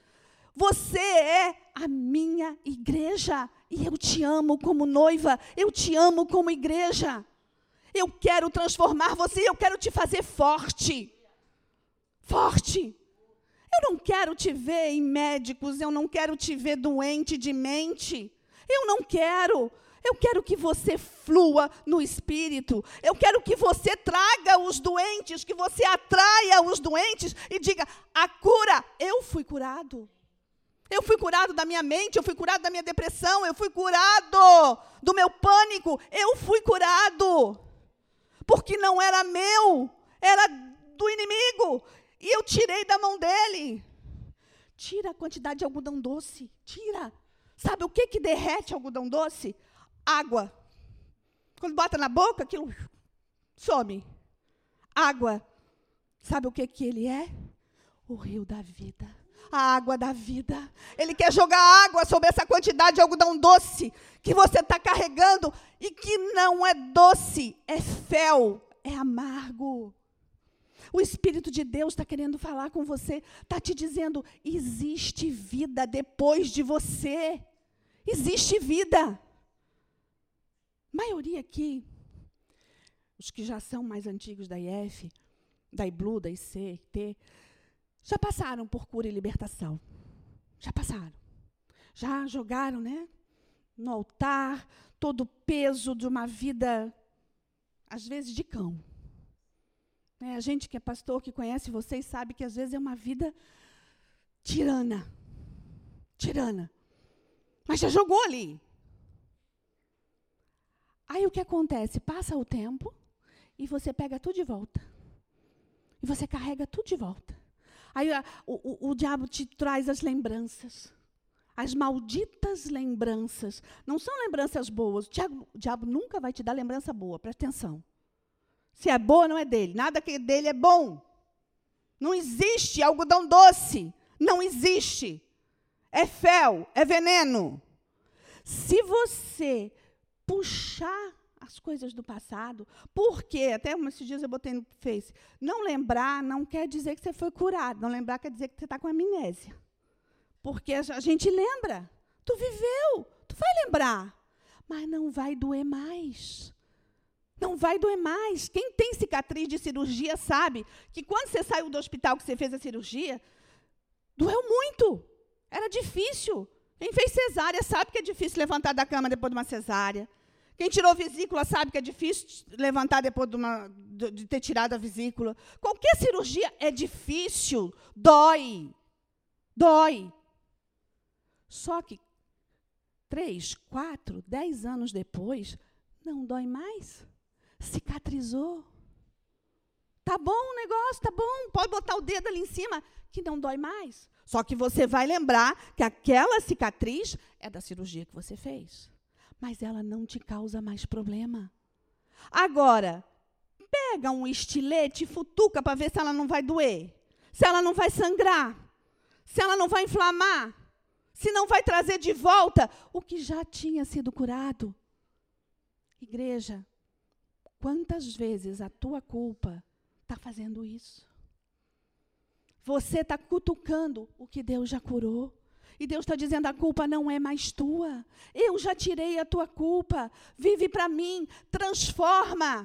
[SPEAKER 3] Você é a minha igreja. E eu te amo como noiva. Eu te amo como igreja. Eu quero transformar você. Eu quero te fazer forte. Forte. Eu não quero te ver em médicos. Eu não quero te ver doente de mente. Eu não quero. Eu quero que você flua no espírito. Eu quero que você traga os doentes, que você atraia os doentes e diga: a cura, eu fui curado. Eu fui curado da minha mente, eu fui curado da minha depressão, eu fui curado do meu pânico, eu fui curado. Porque não era meu, era do inimigo. E eu tirei da mão dele. Tira a quantidade de algodão doce, tira. Sabe o que que derrete algodão doce? Água. Quando bota na boca, aquilo some. Água. Sabe o que, que ele é? O rio da vida. A água da vida. Ele quer jogar água sobre essa quantidade de algodão doce que você está carregando e que não é doce, é fel, é amargo. O Espírito de Deus está querendo falar com você, está te dizendo: existe vida depois de você. Existe vida maioria aqui, os que já são mais antigos da IF, da IBLU, da IC, T, já passaram por cura e libertação. Já passaram. Já jogaram, né? No altar, todo o peso de uma vida, às vezes, de cão. É, a gente que é pastor, que conhece vocês, sabe que às vezes é uma vida tirana. Tirana. Mas já jogou ali. Aí o que acontece? Passa o tempo e você pega tudo de volta. E você carrega tudo de volta. Aí o, o, o diabo te traz as lembranças. As malditas lembranças. Não são lembranças boas. O diabo, o diabo nunca vai te dar lembrança boa, presta atenção. Se é boa, não é dele. Nada que é dele é bom. Não existe algodão doce. Não existe. É fel, é veneno. Se você puxar as coisas do passado. Porque, até esses dias eu botei no Face, não lembrar não quer dizer que você foi curado. Não lembrar quer dizer que você está com amnésia. Porque a gente lembra. Tu viveu, tu vai lembrar. Mas não vai doer mais. Não vai doer mais. Quem tem cicatriz de cirurgia sabe que quando você saiu do hospital que você fez a cirurgia, doeu muito. Era difícil. Quem fez cesárea sabe que é difícil levantar da cama depois de uma cesárea. Quem tirou vesícula sabe que é difícil levantar depois de, uma, de ter tirado a vesícula. Qualquer cirurgia é difícil, dói. Dói. Só que três, quatro, dez anos depois, não dói mais. Cicatrizou. Tá bom o negócio, tá bom. Pode botar o dedo ali em cima, que não dói mais. Só que você vai lembrar que aquela cicatriz é da cirurgia que você fez. Mas ela não te causa mais problema. Agora, pega um estilete e futuca para ver se ela não vai doer. Se ela não vai sangrar. Se ela não vai inflamar. Se não vai trazer de volta o que já tinha sido curado. Igreja, quantas vezes a tua culpa está fazendo isso? Você está cutucando o que Deus já curou. E Deus está dizendo: a culpa não é mais tua. Eu já tirei a tua culpa. Vive para mim, transforma.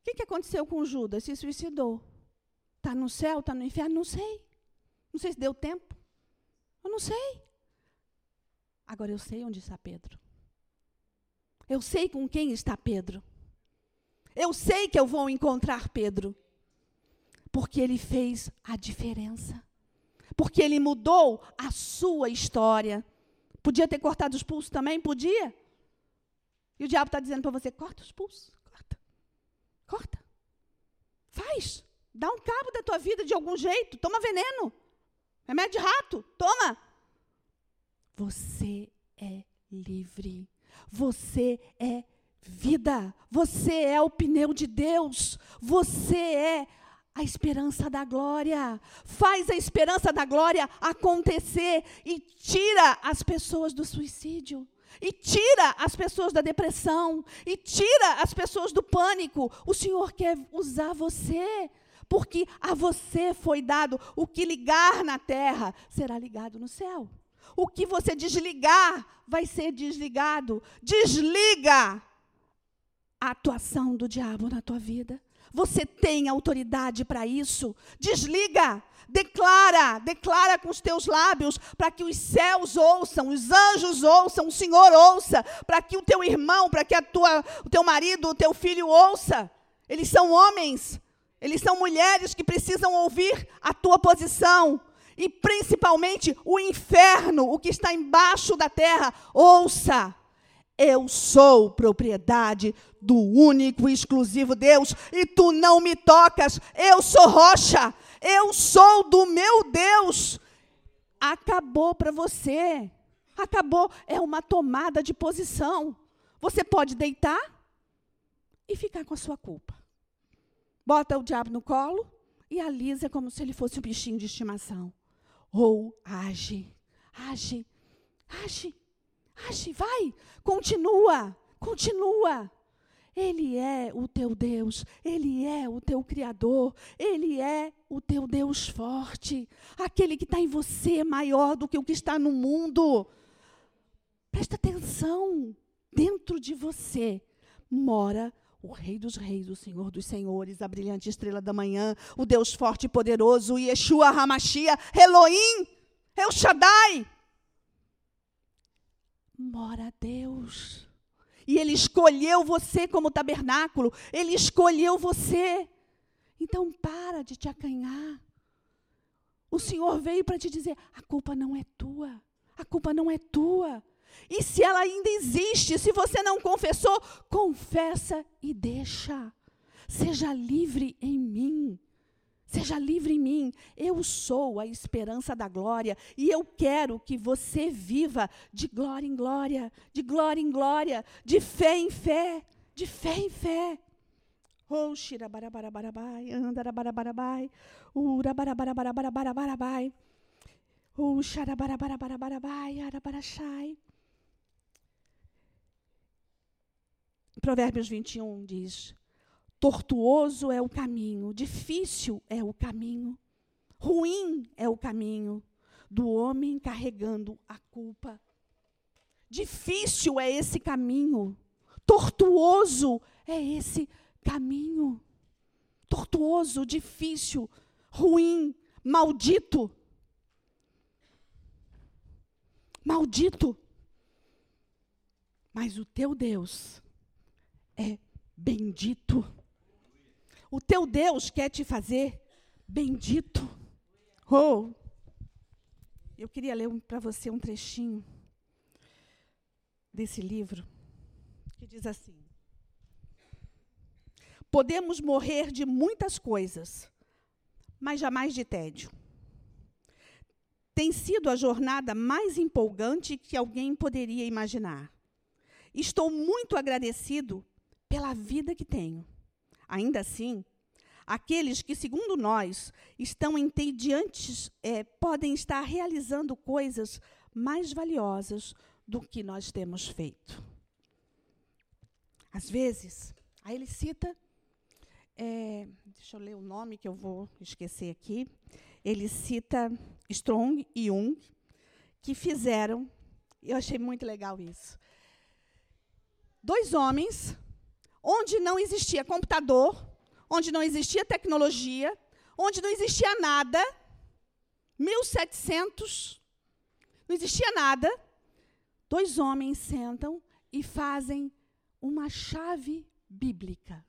[SPEAKER 3] O que, que aconteceu com Judas? Se suicidou. Está no céu, está no inferno? Não sei. Não sei se deu tempo. Eu não sei. Agora eu sei onde está Pedro. Eu sei com quem está Pedro. Eu sei que eu vou encontrar Pedro. Porque ele fez a diferença. Porque ele mudou a sua história. Podia ter cortado os pulsos também? Podia. E o diabo está dizendo para você: corta os pulsos. Corta. Corta. Faz. Dá um cabo da tua vida de algum jeito. Toma veneno. Remédio de rato. Toma. Você é livre. Você é vida. Você é o pneu de Deus. Você é a esperança da glória. Faz a esperança da glória acontecer e tira as pessoas do suicídio. E tira as pessoas da depressão. E tira as pessoas do pânico. O Senhor quer usar você. Porque a você foi dado o que ligar na terra será ligado no céu. O que você desligar vai ser desligado. Desliga a atuação do diabo na tua vida. Você tem autoridade para isso. Desliga. Declara, declara com os teus lábios, para que os céus ouçam, os anjos ouçam, o Senhor ouça, para que o teu irmão, para que a tua, o teu marido, o teu filho ouça. Eles são homens, eles são mulheres que precisam ouvir a tua posição. E principalmente o inferno, o que está embaixo da terra, ouça. Eu sou propriedade do único e exclusivo Deus, e tu não me tocas. Eu sou rocha, eu sou do meu Deus. Acabou para você. Acabou. É uma tomada de posição. Você pode deitar e ficar com a sua culpa. Bota o diabo no colo e alisa como se ele fosse um bichinho de estimação. Ou age, age, age Age, vai, continua, continua. Ele é o teu Deus, Ele é o teu Criador, Ele é o teu Deus forte. Aquele que está em você é maior do que o que está no mundo. Presta atenção, dentro de você mora o Rei dos Reis, o Senhor dos Senhores, a brilhante estrela da manhã, o Deus forte e poderoso, Yeshua Hamashia, Elohim, El Shaddai mora Deus. E Ele escolheu você como tabernáculo, Ele escolheu você. Então para de te acanhar. O Senhor veio para te dizer: a culpa não é tua, a culpa não é tua. E se ela ainda existe, se você não confessou, confessa e deixa. Seja livre em mim. Seja livre em mim. Eu sou a esperança da glória e eu quero que você viva de glória em glória, de glória em glória, de fé em fé, de fé em fé. Oh, xirabarabarabai, andarabarabai, urabarabarabarabarabai, oh, xarabarabarabai, arabarachai. Provérbios 21 diz: Tortuoso é o caminho, difícil é o caminho, ruim é o caminho do homem carregando a culpa. Difícil é esse caminho, tortuoso é esse caminho. Tortuoso, difícil, ruim, maldito. Maldito. Mas o teu Deus é bendito. O teu Deus quer te fazer bendito. Oh! Eu queria ler um, para você um trechinho desse livro que diz assim: Podemos morrer de muitas coisas, mas jamais de tédio. Tem sido a jornada mais empolgante que alguém poderia imaginar. Estou muito agradecido pela vida que tenho. Ainda assim, aqueles que, segundo nós, estão entediantes é, podem estar realizando coisas mais valiosas do que nós temos feito. Às vezes, aí ele cita, é, deixa eu ler o nome que eu vou esquecer aqui. Ele cita Strong e Jung, que fizeram, eu achei muito legal isso. Dois homens onde não existia computador, onde não existia tecnologia, onde não existia nada, 1700, não existia nada, dois homens sentam e fazem uma chave bíblica.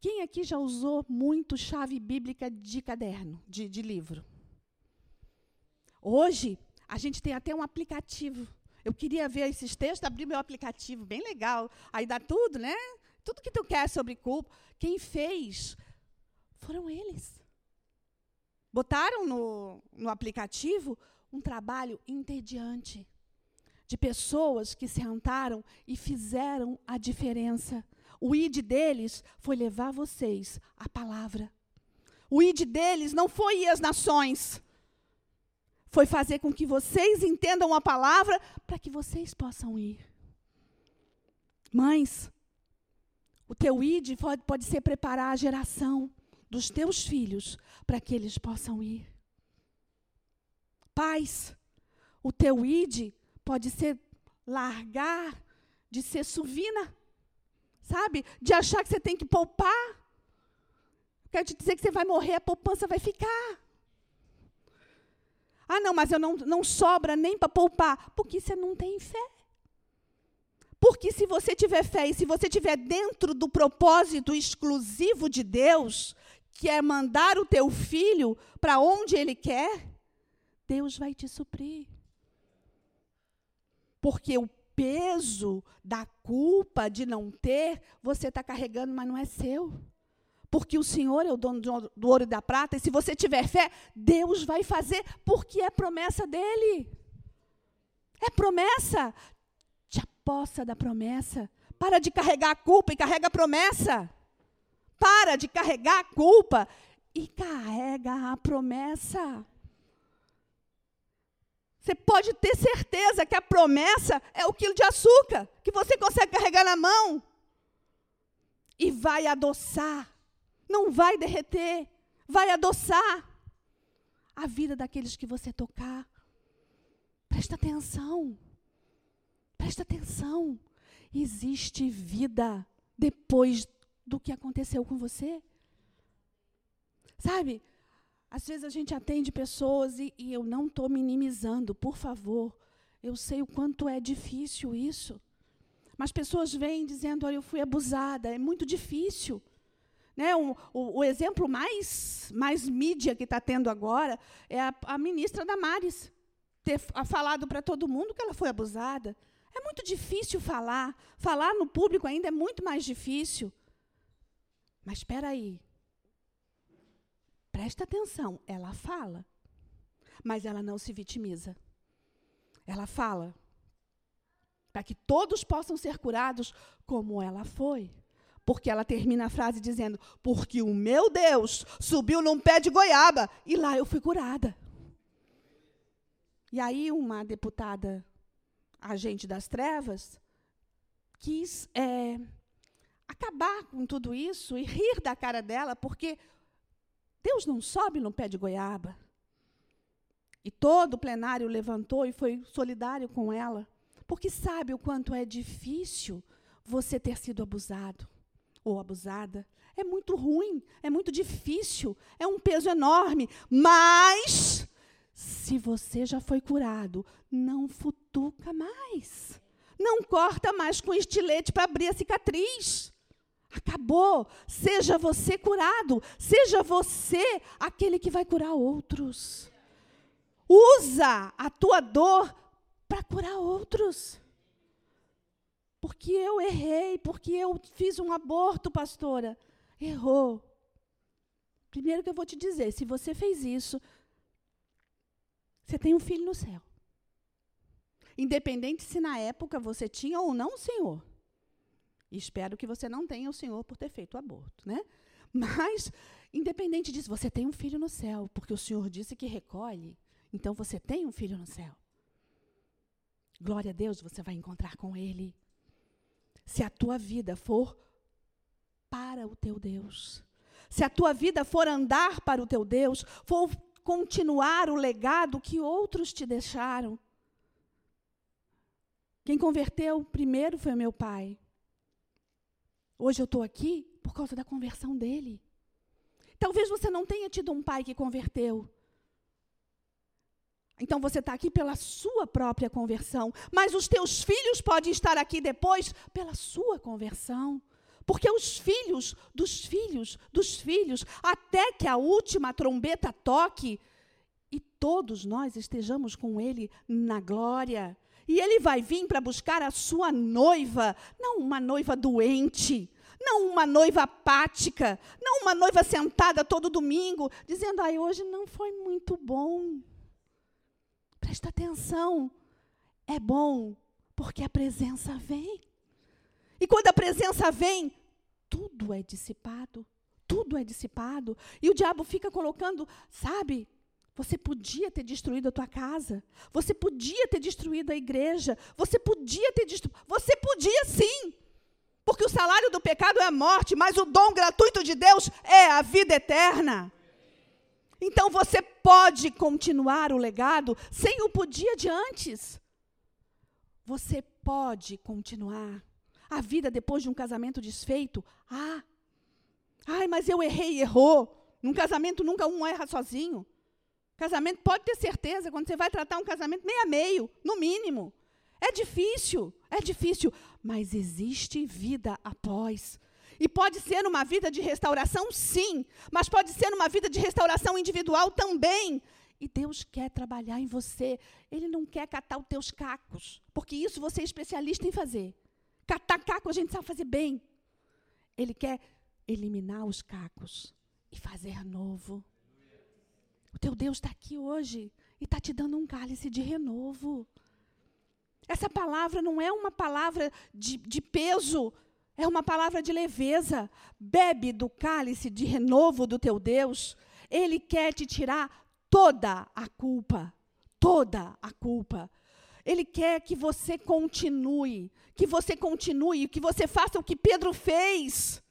[SPEAKER 3] Quem aqui já usou muito chave bíblica de caderno, de, de livro? Hoje, a gente tem até um aplicativo. Eu queria ver esses textos, abrir meu aplicativo, bem legal. Aí dá tudo, né? Tudo que tu quer sobre culpa. Quem fez foram eles. Botaram no, no aplicativo um trabalho entediante de pessoas que sentaram e fizeram a diferença. O id deles foi levar vocês a palavra. O id deles não foi ir às nações. Foi fazer com que vocês entendam a palavra para que vocês possam ir. Mães, o teu id pode, ser preparar a geração dos teus filhos para que eles possam ir. Pais, o teu id pode ser largar de ser suvina, sabe? De achar que você tem que poupar. Quero te dizer que você vai morrer, a poupança vai ficar. Ah, não, mas eu não, não sobra nem para poupar. Porque você não tem fé. Porque se você tiver fé e se você tiver dentro do propósito exclusivo de Deus, que é mandar o teu filho para onde ele quer, Deus vai te suprir. Porque o peso da culpa de não ter, você está carregando, mas não é seu. Porque o Senhor é o dono do ouro e da prata, e se você tiver fé, Deus vai fazer, porque é promessa dele. É promessa. Te apossa da promessa. Para de carregar a culpa e carrega a promessa. Para de carregar a culpa e carrega a promessa. Você pode ter certeza que a promessa é o quilo de açúcar que você consegue carregar na mão e vai adoçar não vai derreter, vai adoçar a vida daqueles que você tocar. Presta atenção. Presta atenção. Existe vida depois do que aconteceu com você. Sabe? Às vezes a gente atende pessoas e, e eu não estou minimizando, por favor. Eu sei o quanto é difícil isso. Mas pessoas vêm dizendo: Olha, eu fui abusada. É muito difícil. Né, um, o, o, exemplo mais, mais mídia que está tendo agora é a, a ministra Damares ter falado para todo mundo que ela foi abusada. É muito difícil falar. Falar no público ainda é muito mais difícil. Mas espera aí. Presta atenção. Ela fala, mas ela não se vitimiza. Ela fala para que todos possam ser curados como ela foi. Porque ela termina a frase dizendo: Porque o meu Deus subiu num pé de goiaba e lá eu fui curada. E aí, uma deputada, agente das trevas, quis é, acabar com tudo isso e rir da cara dela, porque Deus não sobe num pé de goiaba. E todo o plenário levantou e foi solidário com ela, porque sabe o quanto é difícil você ter sido abusado ou abusada. É muito ruim, é muito difícil, é um peso enorme. Mas, se você já foi curado, não futuca mais. Não corta mais com estilete para abrir a cicatriz. Acabou. Seja você curado. Seja você aquele que vai curar outros. Usa a tua dor para curar outros. Porque eu errei, porque eu fiz um aborto, pastora. Errou. Primeiro que eu vou te dizer, se você fez isso, você tem um filho no céu. Independente se na época você tinha ou não o Senhor. Espero que você não tenha o Senhor por ter feito o aborto, né? Mas, independente disso, você tem um filho no céu, porque o Senhor disse que recolhe. Então você tem um filho no céu. Glória a Deus, você vai encontrar com ele se a tua vida for para o teu Deus. Se a tua vida for andar para o teu Deus, for continuar o legado que outros te deixaram. Quem converteu primeiro foi meu pai. Hoje eu estou aqui por causa da conversão dele. Talvez você não tenha tido um pai que converteu. Então você está aqui pela sua própria conversão, mas os teus filhos podem estar aqui depois pela sua conversão. Porque os filhos dos filhos dos filhos, até que a última trombeta toque e todos nós estejamos com Ele na glória. E Ele vai vir para buscar a sua noiva, não uma noiva doente, não uma noiva apática, não uma noiva sentada todo domingo, dizendo: ai, hoje não foi muito bom. Presta atenção. É bom porque a presença vem. E quando a presença vem, tudo é dissipado. Tudo é dissipado. E o diabo fica colocando, sabe? Você podia ter destruído a tua casa. Você podia ter destruído a igreja. Você podia ter destruído. Você podia sim. Porque o salário do pecado é a morte, mas o dom gratuito de Deus é a vida eterna. Então você pode continuar o legado sem o podia de antes. Você pode continuar a vida depois de um casamento desfeito. Ah, ai, mas eu errei e errou. Num casamento nunca um erra sozinho. Casamento, pode ter certeza, quando você vai tratar um casamento, meio a meio, no mínimo. É difícil, é difícil, mas existe vida após. E pode ser uma vida de restauração, sim, mas pode ser uma vida de restauração individual também. E Deus quer trabalhar em você. Ele não quer catar os teus cacos, porque isso você é especialista em fazer. Catar caco a gente sabe fazer bem. Ele quer eliminar os cacos e fazer novo. O teu Deus está aqui hoje e está te dando um cálice de renovo. Essa palavra não é uma palavra de, de peso, é uma palavra de leveza. Bebe do cálice de renovo do teu Deus. Ele quer te tirar toda a culpa. Toda a culpa. Ele quer que você continue, que você continue, que você faça o que Pedro fez.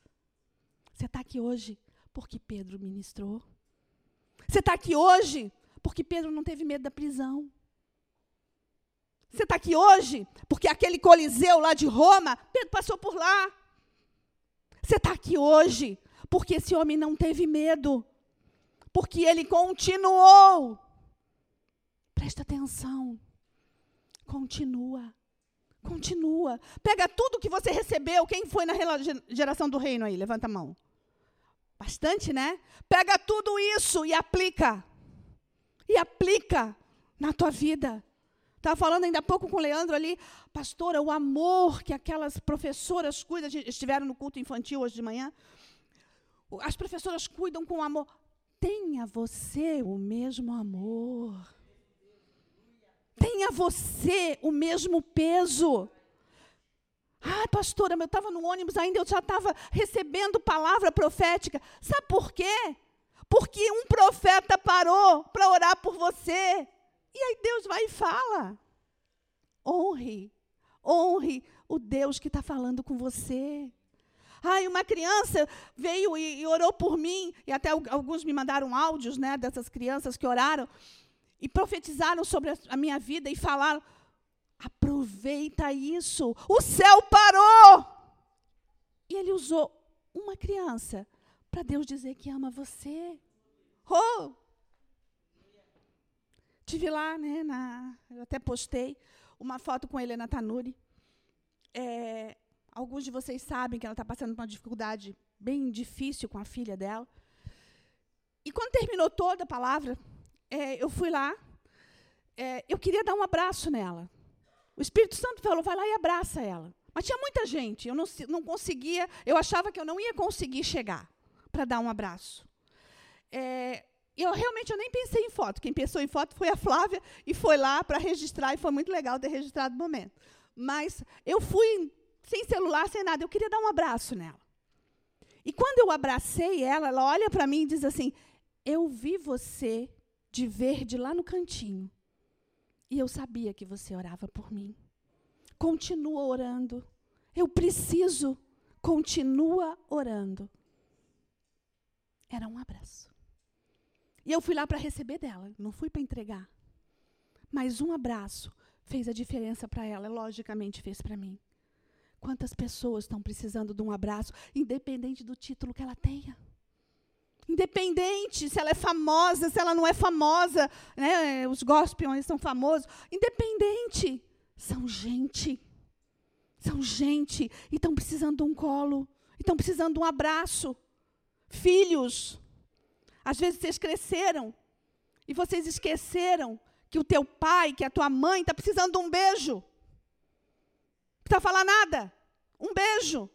[SPEAKER 3] Você está aqui hoje porque Pedro ministrou. Você está aqui hoje porque Pedro não teve medo da prisão. Você está aqui hoje porque aquele Coliseu lá de Roma, Pedro passou por lá. Você está aqui hoje porque esse homem não teve medo, porque ele continuou. Presta atenção. Continua. Continua. Pega tudo que você recebeu. Quem foi na geração do reino aí? Levanta a mão. Bastante, né? Pega tudo isso e aplica. E aplica na tua vida. Estava falando ainda há pouco com o Leandro ali, pastora, o amor que aquelas professoras cuidam, estiveram no culto infantil hoje de manhã. As professoras cuidam com amor. Tenha você o mesmo amor. Tenha você o mesmo peso. Ah, pastora, eu estava no ônibus ainda, eu já estava recebendo palavra profética. Sabe por quê? Porque um profeta parou para orar por você. E aí Deus vai e fala. Honre, honre o Deus que está falando com você. Ai, uma criança veio e, e, orou por mim, e até alguns me mandaram áudios né, dessas crianças que oraram e profetizaram sobre a, minha vida e falaram: aproveita isso, o céu parou. E ele usou uma criança para Deus dizer que ama você. Oh, Tive lá, né, na, eu até postei uma foto com a Helena Tanuri. É, alguns de vocês sabem que ela está passando por uma dificuldade bem difícil com a filha dela. E quando terminou toda a palavra, é, eu fui lá, é, eu queria dar um abraço nela. O Espírito Santo falou, vai lá e abraça ela. Mas tinha muita gente, eu não, não conseguia, eu achava que eu não ia conseguir chegar para dar um abraço. É, eu realmente eu nem pensei em foto. Quem pensou em foto foi a Flávia e foi lá para registrar e foi muito legal ter registrado o momento. Mas eu fui sem celular, sem nada. Eu queria dar um abraço nela. E quando eu abracei ela, ela olha para mim e diz assim: Eu vi você de verde lá no cantinho. E eu sabia que você orava por mim. Continua orando. Eu preciso. Continua orando. Era um abraço. E eu fui lá para receber dela, não fui para entregar. Mas um abraço fez a diferença para ela, logicamente fez para mim. Quantas pessoas estão precisando de um abraço, independente do título que ela tenha? Independente se ela é famosa, se ela não é famosa, né? Os gospels são famosos. Independente, são gente. São gente e estão precisando de um colo, estão precisando de um abraço. Filhos, às vezes vocês cresceram e vocês esqueceram que o teu pai, que a tua mãe está precisando de um beijo. Não precisa falar nada. Um beijo.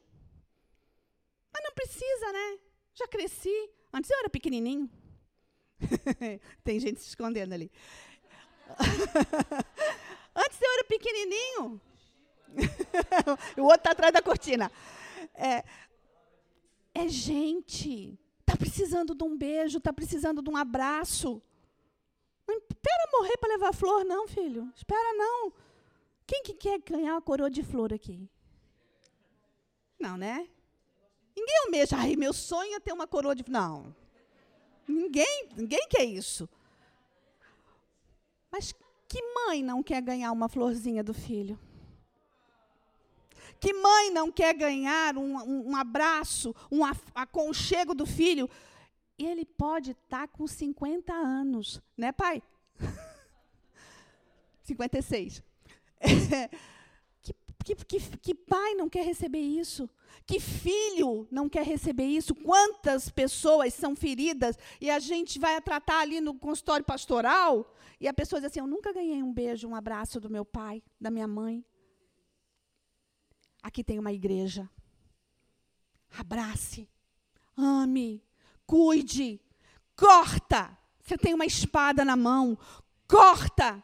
[SPEAKER 3] Mas não precisa, né? Já cresci. Antes eu era pequenininho. Tem gente se escondendo ali. Antes eu era pequenininho. o outro está atrás da cortina. É, é gente. Está precisando de um beijo, está precisando de um abraço. Não espera morrer para levar flor, não, filho. Espera, não. Quem que quer ganhar uma coroa de flor aqui? Não, né? Ninguém almeja, ai, meu sonho é ter uma coroa de. Não. Ninguém, ninguém quer isso. Mas que mãe não quer ganhar uma florzinha do filho? Que mãe não quer ganhar um, um, abraço, um aconchego do filho? E ele pode estar tá com 50 anos, né, pai? 56. É, que, que, que, que pai não quer receber isso? Que filho não quer receber isso? Quantas pessoas são feridas e a gente vai tratar ali no consultório pastoral e a pessoa diz assim: Eu nunca ganhei um beijo, um abraço do meu pai, da minha mãe. Aqui tem uma igreja. Abrace, ame, cuide, corta. Você tem uma espada na mão, corta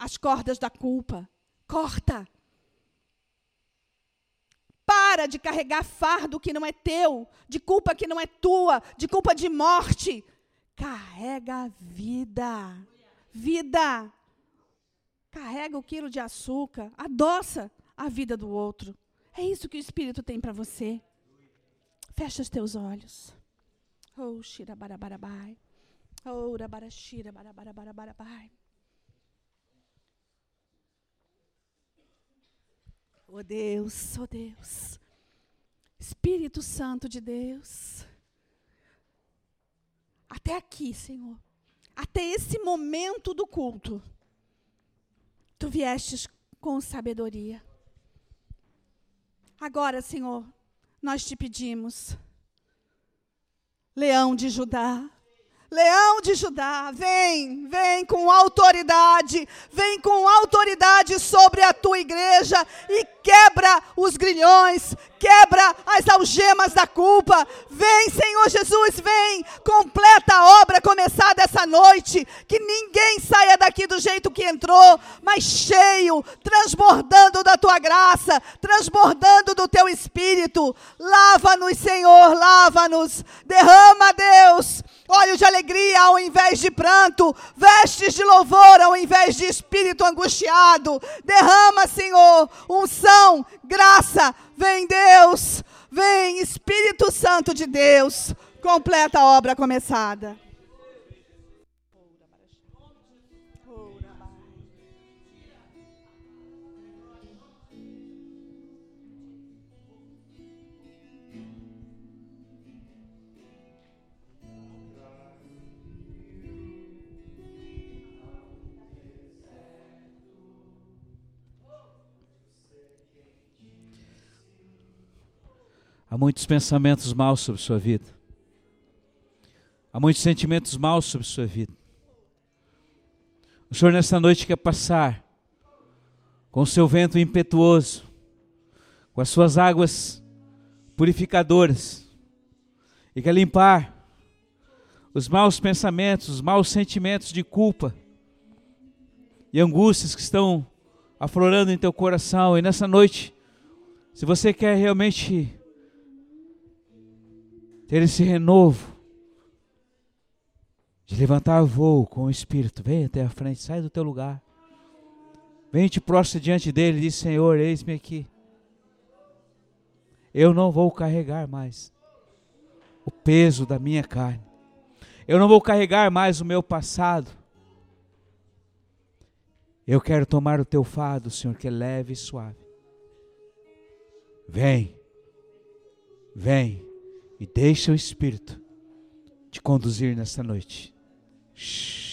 [SPEAKER 3] as cordas da culpa. Corta. Para de carregar fardo que não é teu, de culpa que não é tua, de culpa de morte. Carrega a vida. Vida. Carrega o quilo de açúcar, adoça a vida do outro. É isso que o Espírito tem para você. Fecha os teus olhos. Oh, shira barabarabai. Oh, rabarashira barabarabarabai. Oh Deus, oh Deus. Espírito Santo de Deus. Até aqui, Senhor. Até esse momento do culto. Tu viestes com sabedoria. Agora, Senhor, nós te pedimos. Leão de Judá, Leão de Judá, vem, vem com autoridade, vem com autoridade sobre a tua igreja e quebra os grilhões, quebra as algemas da culpa. Vem, Senhor Jesus, vem, completa a obra começada essa noite, que ninguém saia daqui do jeito que entrou, mas cheio, transbordando da tua graça, transbordando do teu espírito. Lava-nos, Senhor, lava-nos. Derrama, Deus olhos de alegria ao invés de pranto, vestes de louvor ao invés de espírito angustiado. Derrama, Senhor, unção, graça. Vem, Deus, vem, Espírito Santo de Deus, completa a obra começada.
[SPEAKER 2] Há muitos pensamentos maus sobre sua vida. Há muitos sentimentos maus sobre sua vida. O Senhor nessa noite quer passar com o seu vento impetuoso, com as suas águas purificadoras, e quer limpar os maus pensamentos, os maus sentimentos de culpa e angústias que estão aflorando em teu coração. E nessa noite, se você quer realmente ter esse renovo de levantar voo com o Espírito. Vem até a frente, sai do teu lugar. Vem te prostra diante dele e diz: Senhor, eis-me aqui. Eu não vou carregar mais o peso da minha carne. Eu não vou carregar mais o meu passado. Eu quero tomar o teu fado, Senhor, que é leve e suave. Vem, vem e deixa o Espírito te conduzir nesta noite. Shhh.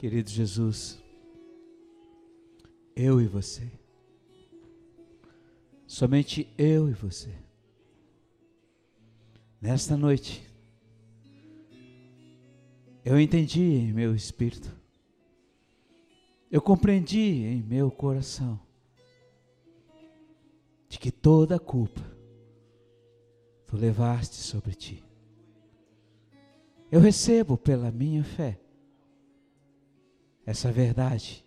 [SPEAKER 2] Querido Jesus, eu e você, somente eu e você, nesta noite, eu entendi em meu espírito, eu compreendi em meu coração, de que toda a culpa tu levaste sobre ti. Eu recebo pela minha fé essa verdade.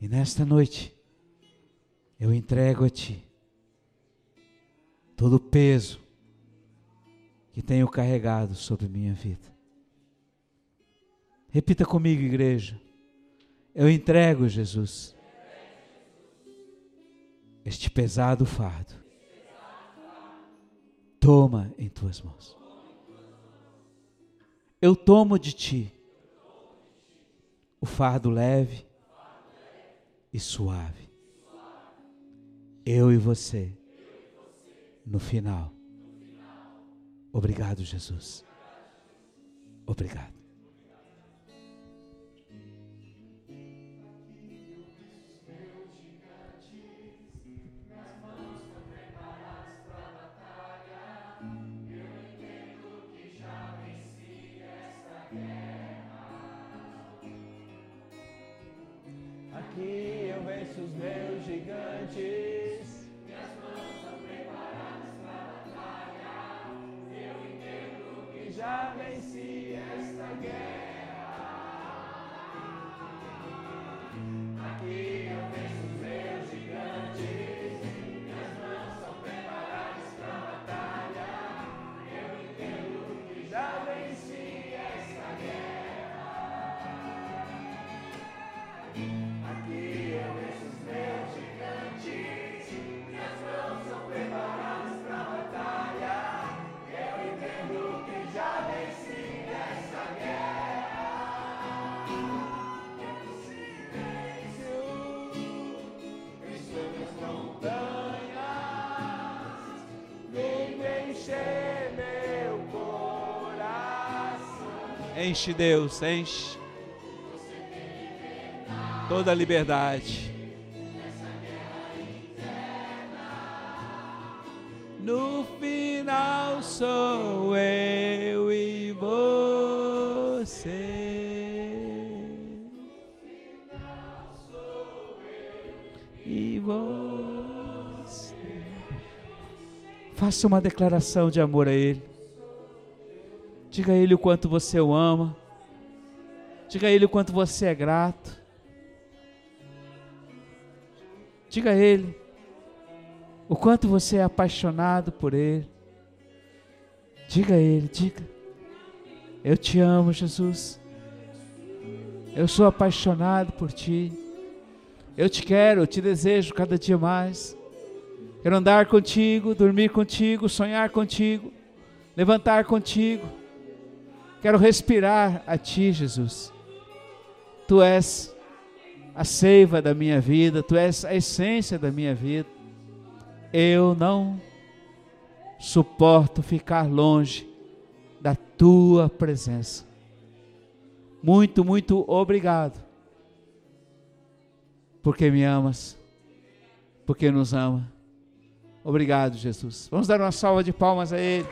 [SPEAKER 2] E nesta noite, eu entrego a Ti todo o peso que tenho carregado sobre minha vida. Repita comigo, igreja. Eu entrego, Jesus, este pesado fardo. Toma em tuas mãos. Eu tomo de ti o fardo leve e suave. Eu e você, no final. Obrigado, Jesus. Obrigado. Enche, Deus, enche. Toda a liberdade. No final sou eu e você. E você. Faça uma declaração de amor a Ele. Diga a Ele o quanto você o ama. Diga a Ele o quanto você é grato. Diga a Ele o quanto você é apaixonado por Ele. Diga a Ele, diga. Eu te amo, Jesus. Eu sou apaixonado por Ti. Eu te quero, eu te desejo cada dia mais. Quero andar contigo, dormir contigo, sonhar contigo, levantar contigo. Quero respirar a Ti, Jesus. Tu és a seiva da minha vida, Tu és a essência da minha vida. Eu não suporto ficar longe da Tua presença. Muito, muito obrigado. Porque me amas, porque nos ama. Obrigado, Jesus. Vamos dar uma salva de palmas a Ele.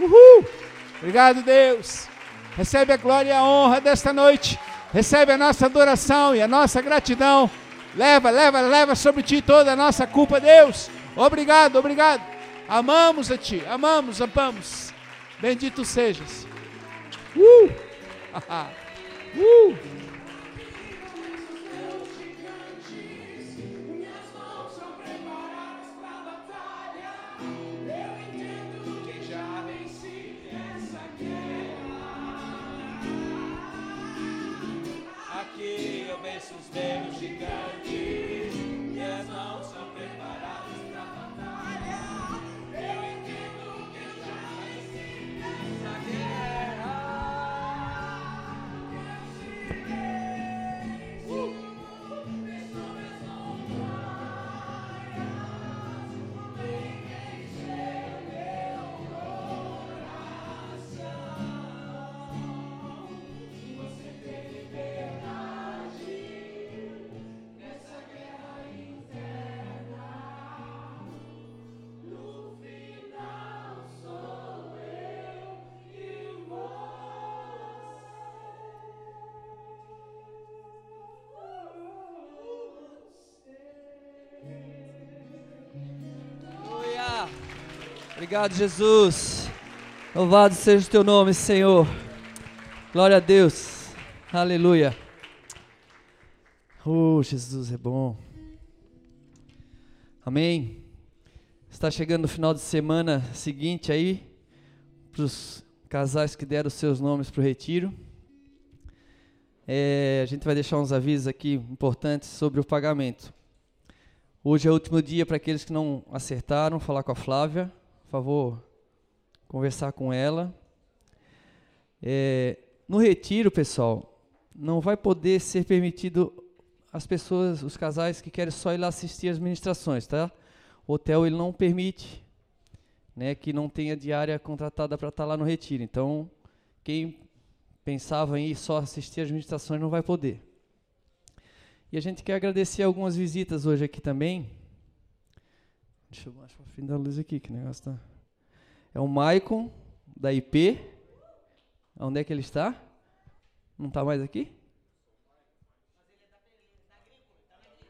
[SPEAKER 2] Uhul! Obrigado, Deus. Recebe a glória e a honra desta noite. Recebe a nossa adoração e a nossa gratidão. Leva, leva, leva sobre ti toda a nossa culpa, Deus. Obrigado, obrigado. Amamos a ti, amamos, amamos. Bendito sejas. Uh! uh!
[SPEAKER 4] devemos ficar Obrigado, Jesus. Louvado seja o teu nome, Senhor. Glória a Deus. Aleluia. Oh, Jesus é bom. Amém. Está chegando o final de semana seguinte aí, para os casais que deram seus nomes para o retiro. É, a gente vai deixar uns avisos aqui importantes sobre o pagamento. Hoje é o último dia para aqueles que não acertaram, falar com a Flávia. Por favor, conversar com ela. É, no retiro, pessoal, não vai poder ser permitido as pessoas, os casais que querem só ir lá assistir as ministrações, tá? O hotel ele não permite, né, que não tenha diária contratada para estar tá lá no retiro. Então, quem pensava em ir só assistir as ministrações não vai poder. E a gente quer agradecer algumas visitas hoje aqui também. Deixa eu o fim da luz aqui, que negócio tá. É o Maicon, da IP. Onde é que ele está? Não está mais aqui?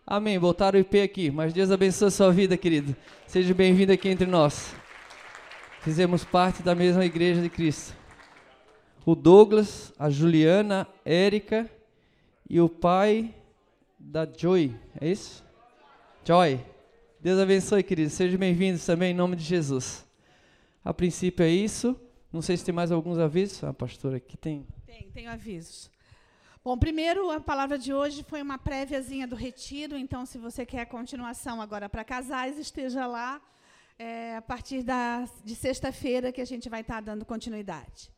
[SPEAKER 4] Amém. Voltaram o IP aqui. Mas Deus abençoe a sua vida, querido. Seja bem-vindo aqui entre nós. Fizemos parte da mesma igreja de Cristo. O Douglas, a Juliana, Érica e o pai da Joy. É isso? Joy. Deus abençoe, querido. Sejam bem-vindos também em nome de Jesus. A princípio é isso. Não sei se tem mais alguns avisos. A pastora aqui tem.
[SPEAKER 3] Tem, tem avisos. Bom, primeiro, a palavra de hoje foi uma préviazinha do retiro, então, se você quer a continuação agora para casais, esteja lá é, a partir da, de sexta-feira que a gente vai estar tá dando continuidade.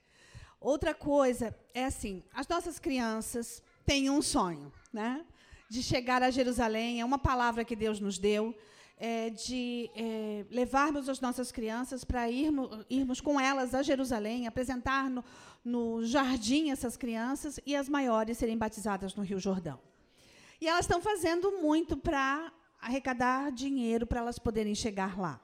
[SPEAKER 3] Outra coisa é assim: as nossas crianças têm um sonho, né? De chegar a Jerusalém, é uma palavra que Deus nos deu é, de é, levarmos as nossas crianças para irmos, irmos com elas a Jerusalém, apresentar no, no jardim essas crianças e as maiores serem batizadas no Rio Jordão. E elas estão fazendo muito para arrecadar dinheiro para elas poderem chegar lá.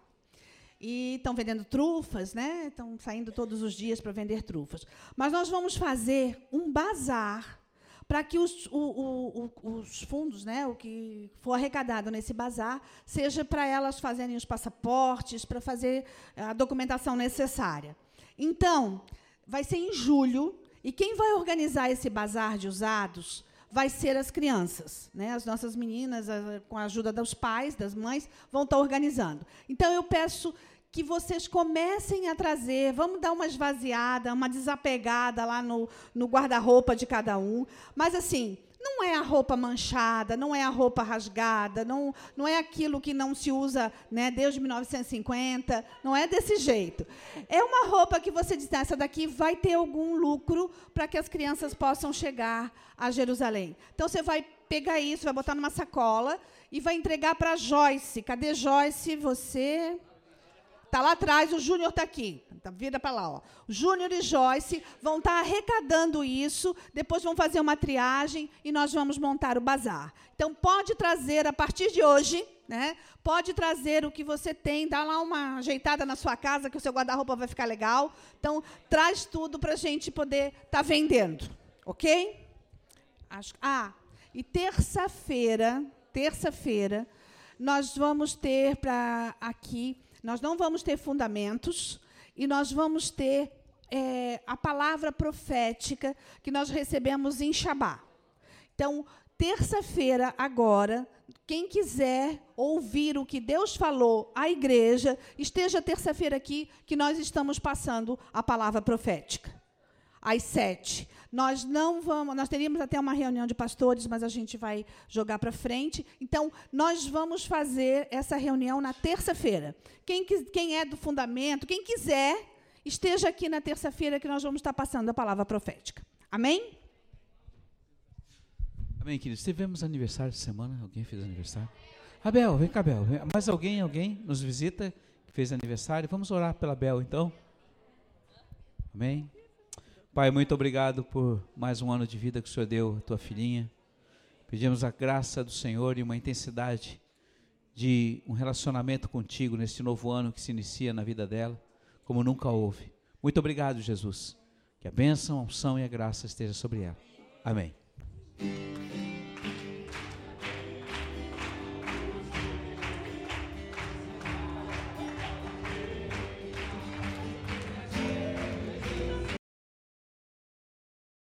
[SPEAKER 3] E estão vendendo trufas, né? Estão saindo todos os dias para vender trufas. Mas nós vamos fazer um bazar para que os, o, o, os, fundos, né, o que for arrecadado nesse bazar, seja para elas fazerem os passaportes, para fazer a documentação necessária. Então, vai ser em julho, e quem vai organizar esse bazar de usados vai ser as crianças. Né? As nossas meninas, com a ajuda dos pais, das mães, vão estar organizando. Então, eu peço que vocês comecem a trazer, vamos dar uma esvaziada, uma desapegada lá no, no guarda-roupa de cada um. Mas, assim, não é a roupa manchada, não é a roupa rasgada, não, não é aquilo que não se usa né, desde 1950, não é desse jeito. É uma roupa que você diz, essa daqui vai ter algum lucro para que as crianças possam chegar a Jerusalém. Então, você vai pegar isso, vai botar numa sacola e vai entregar para Joyce. Cadê Joyce? Você Está lá atrás, o Júnior está aqui. Tá, vira para lá. Ó. Júnior e Joyce vão estar tá arrecadando isso, depois vão fazer uma triagem e nós vamos montar o bazar. Então, pode trazer, a partir de hoje, né, pode trazer o que você tem, dá lá uma ajeitada na sua casa, que o seu guarda-roupa vai ficar legal. Então, traz tudo para a gente poder estar tá vendendo. Ok? Acho, ah, e terça-feira, terça-feira, nós vamos ter para aqui nós não vamos ter fundamentos e nós vamos ter é, a palavra profética que nós recebemos em Shabá. Então, terça-feira, agora, quem quiser ouvir o que Deus falou à igreja, esteja terça-feira aqui, que nós estamos passando a palavra profética. Às sete. Nós não vamos, nós teríamos até uma reunião de pastores, mas a gente vai jogar para frente. Então, nós vamos fazer essa reunião na terça-feira. Quem, quem é do fundamento, quem quiser, esteja aqui na terça-feira que nós vamos estar passando a palavra profética. Amém?
[SPEAKER 2] Amém, queridos. Tivemos aniversário de semana? Alguém fez aniversário? Abel, vem cá, Abel. Mais alguém, alguém nos visita que fez aniversário? Vamos orar pela Abel, então? Amém? Pai, muito obrigado por mais um ano de vida que o Senhor deu à tua filhinha. Pedimos a graça do Senhor e uma intensidade de um relacionamento contigo neste novo ano que se inicia na vida dela, como nunca houve. Muito obrigado, Jesus. Que a bênção, a unção e a graça esteja sobre ela. Amém.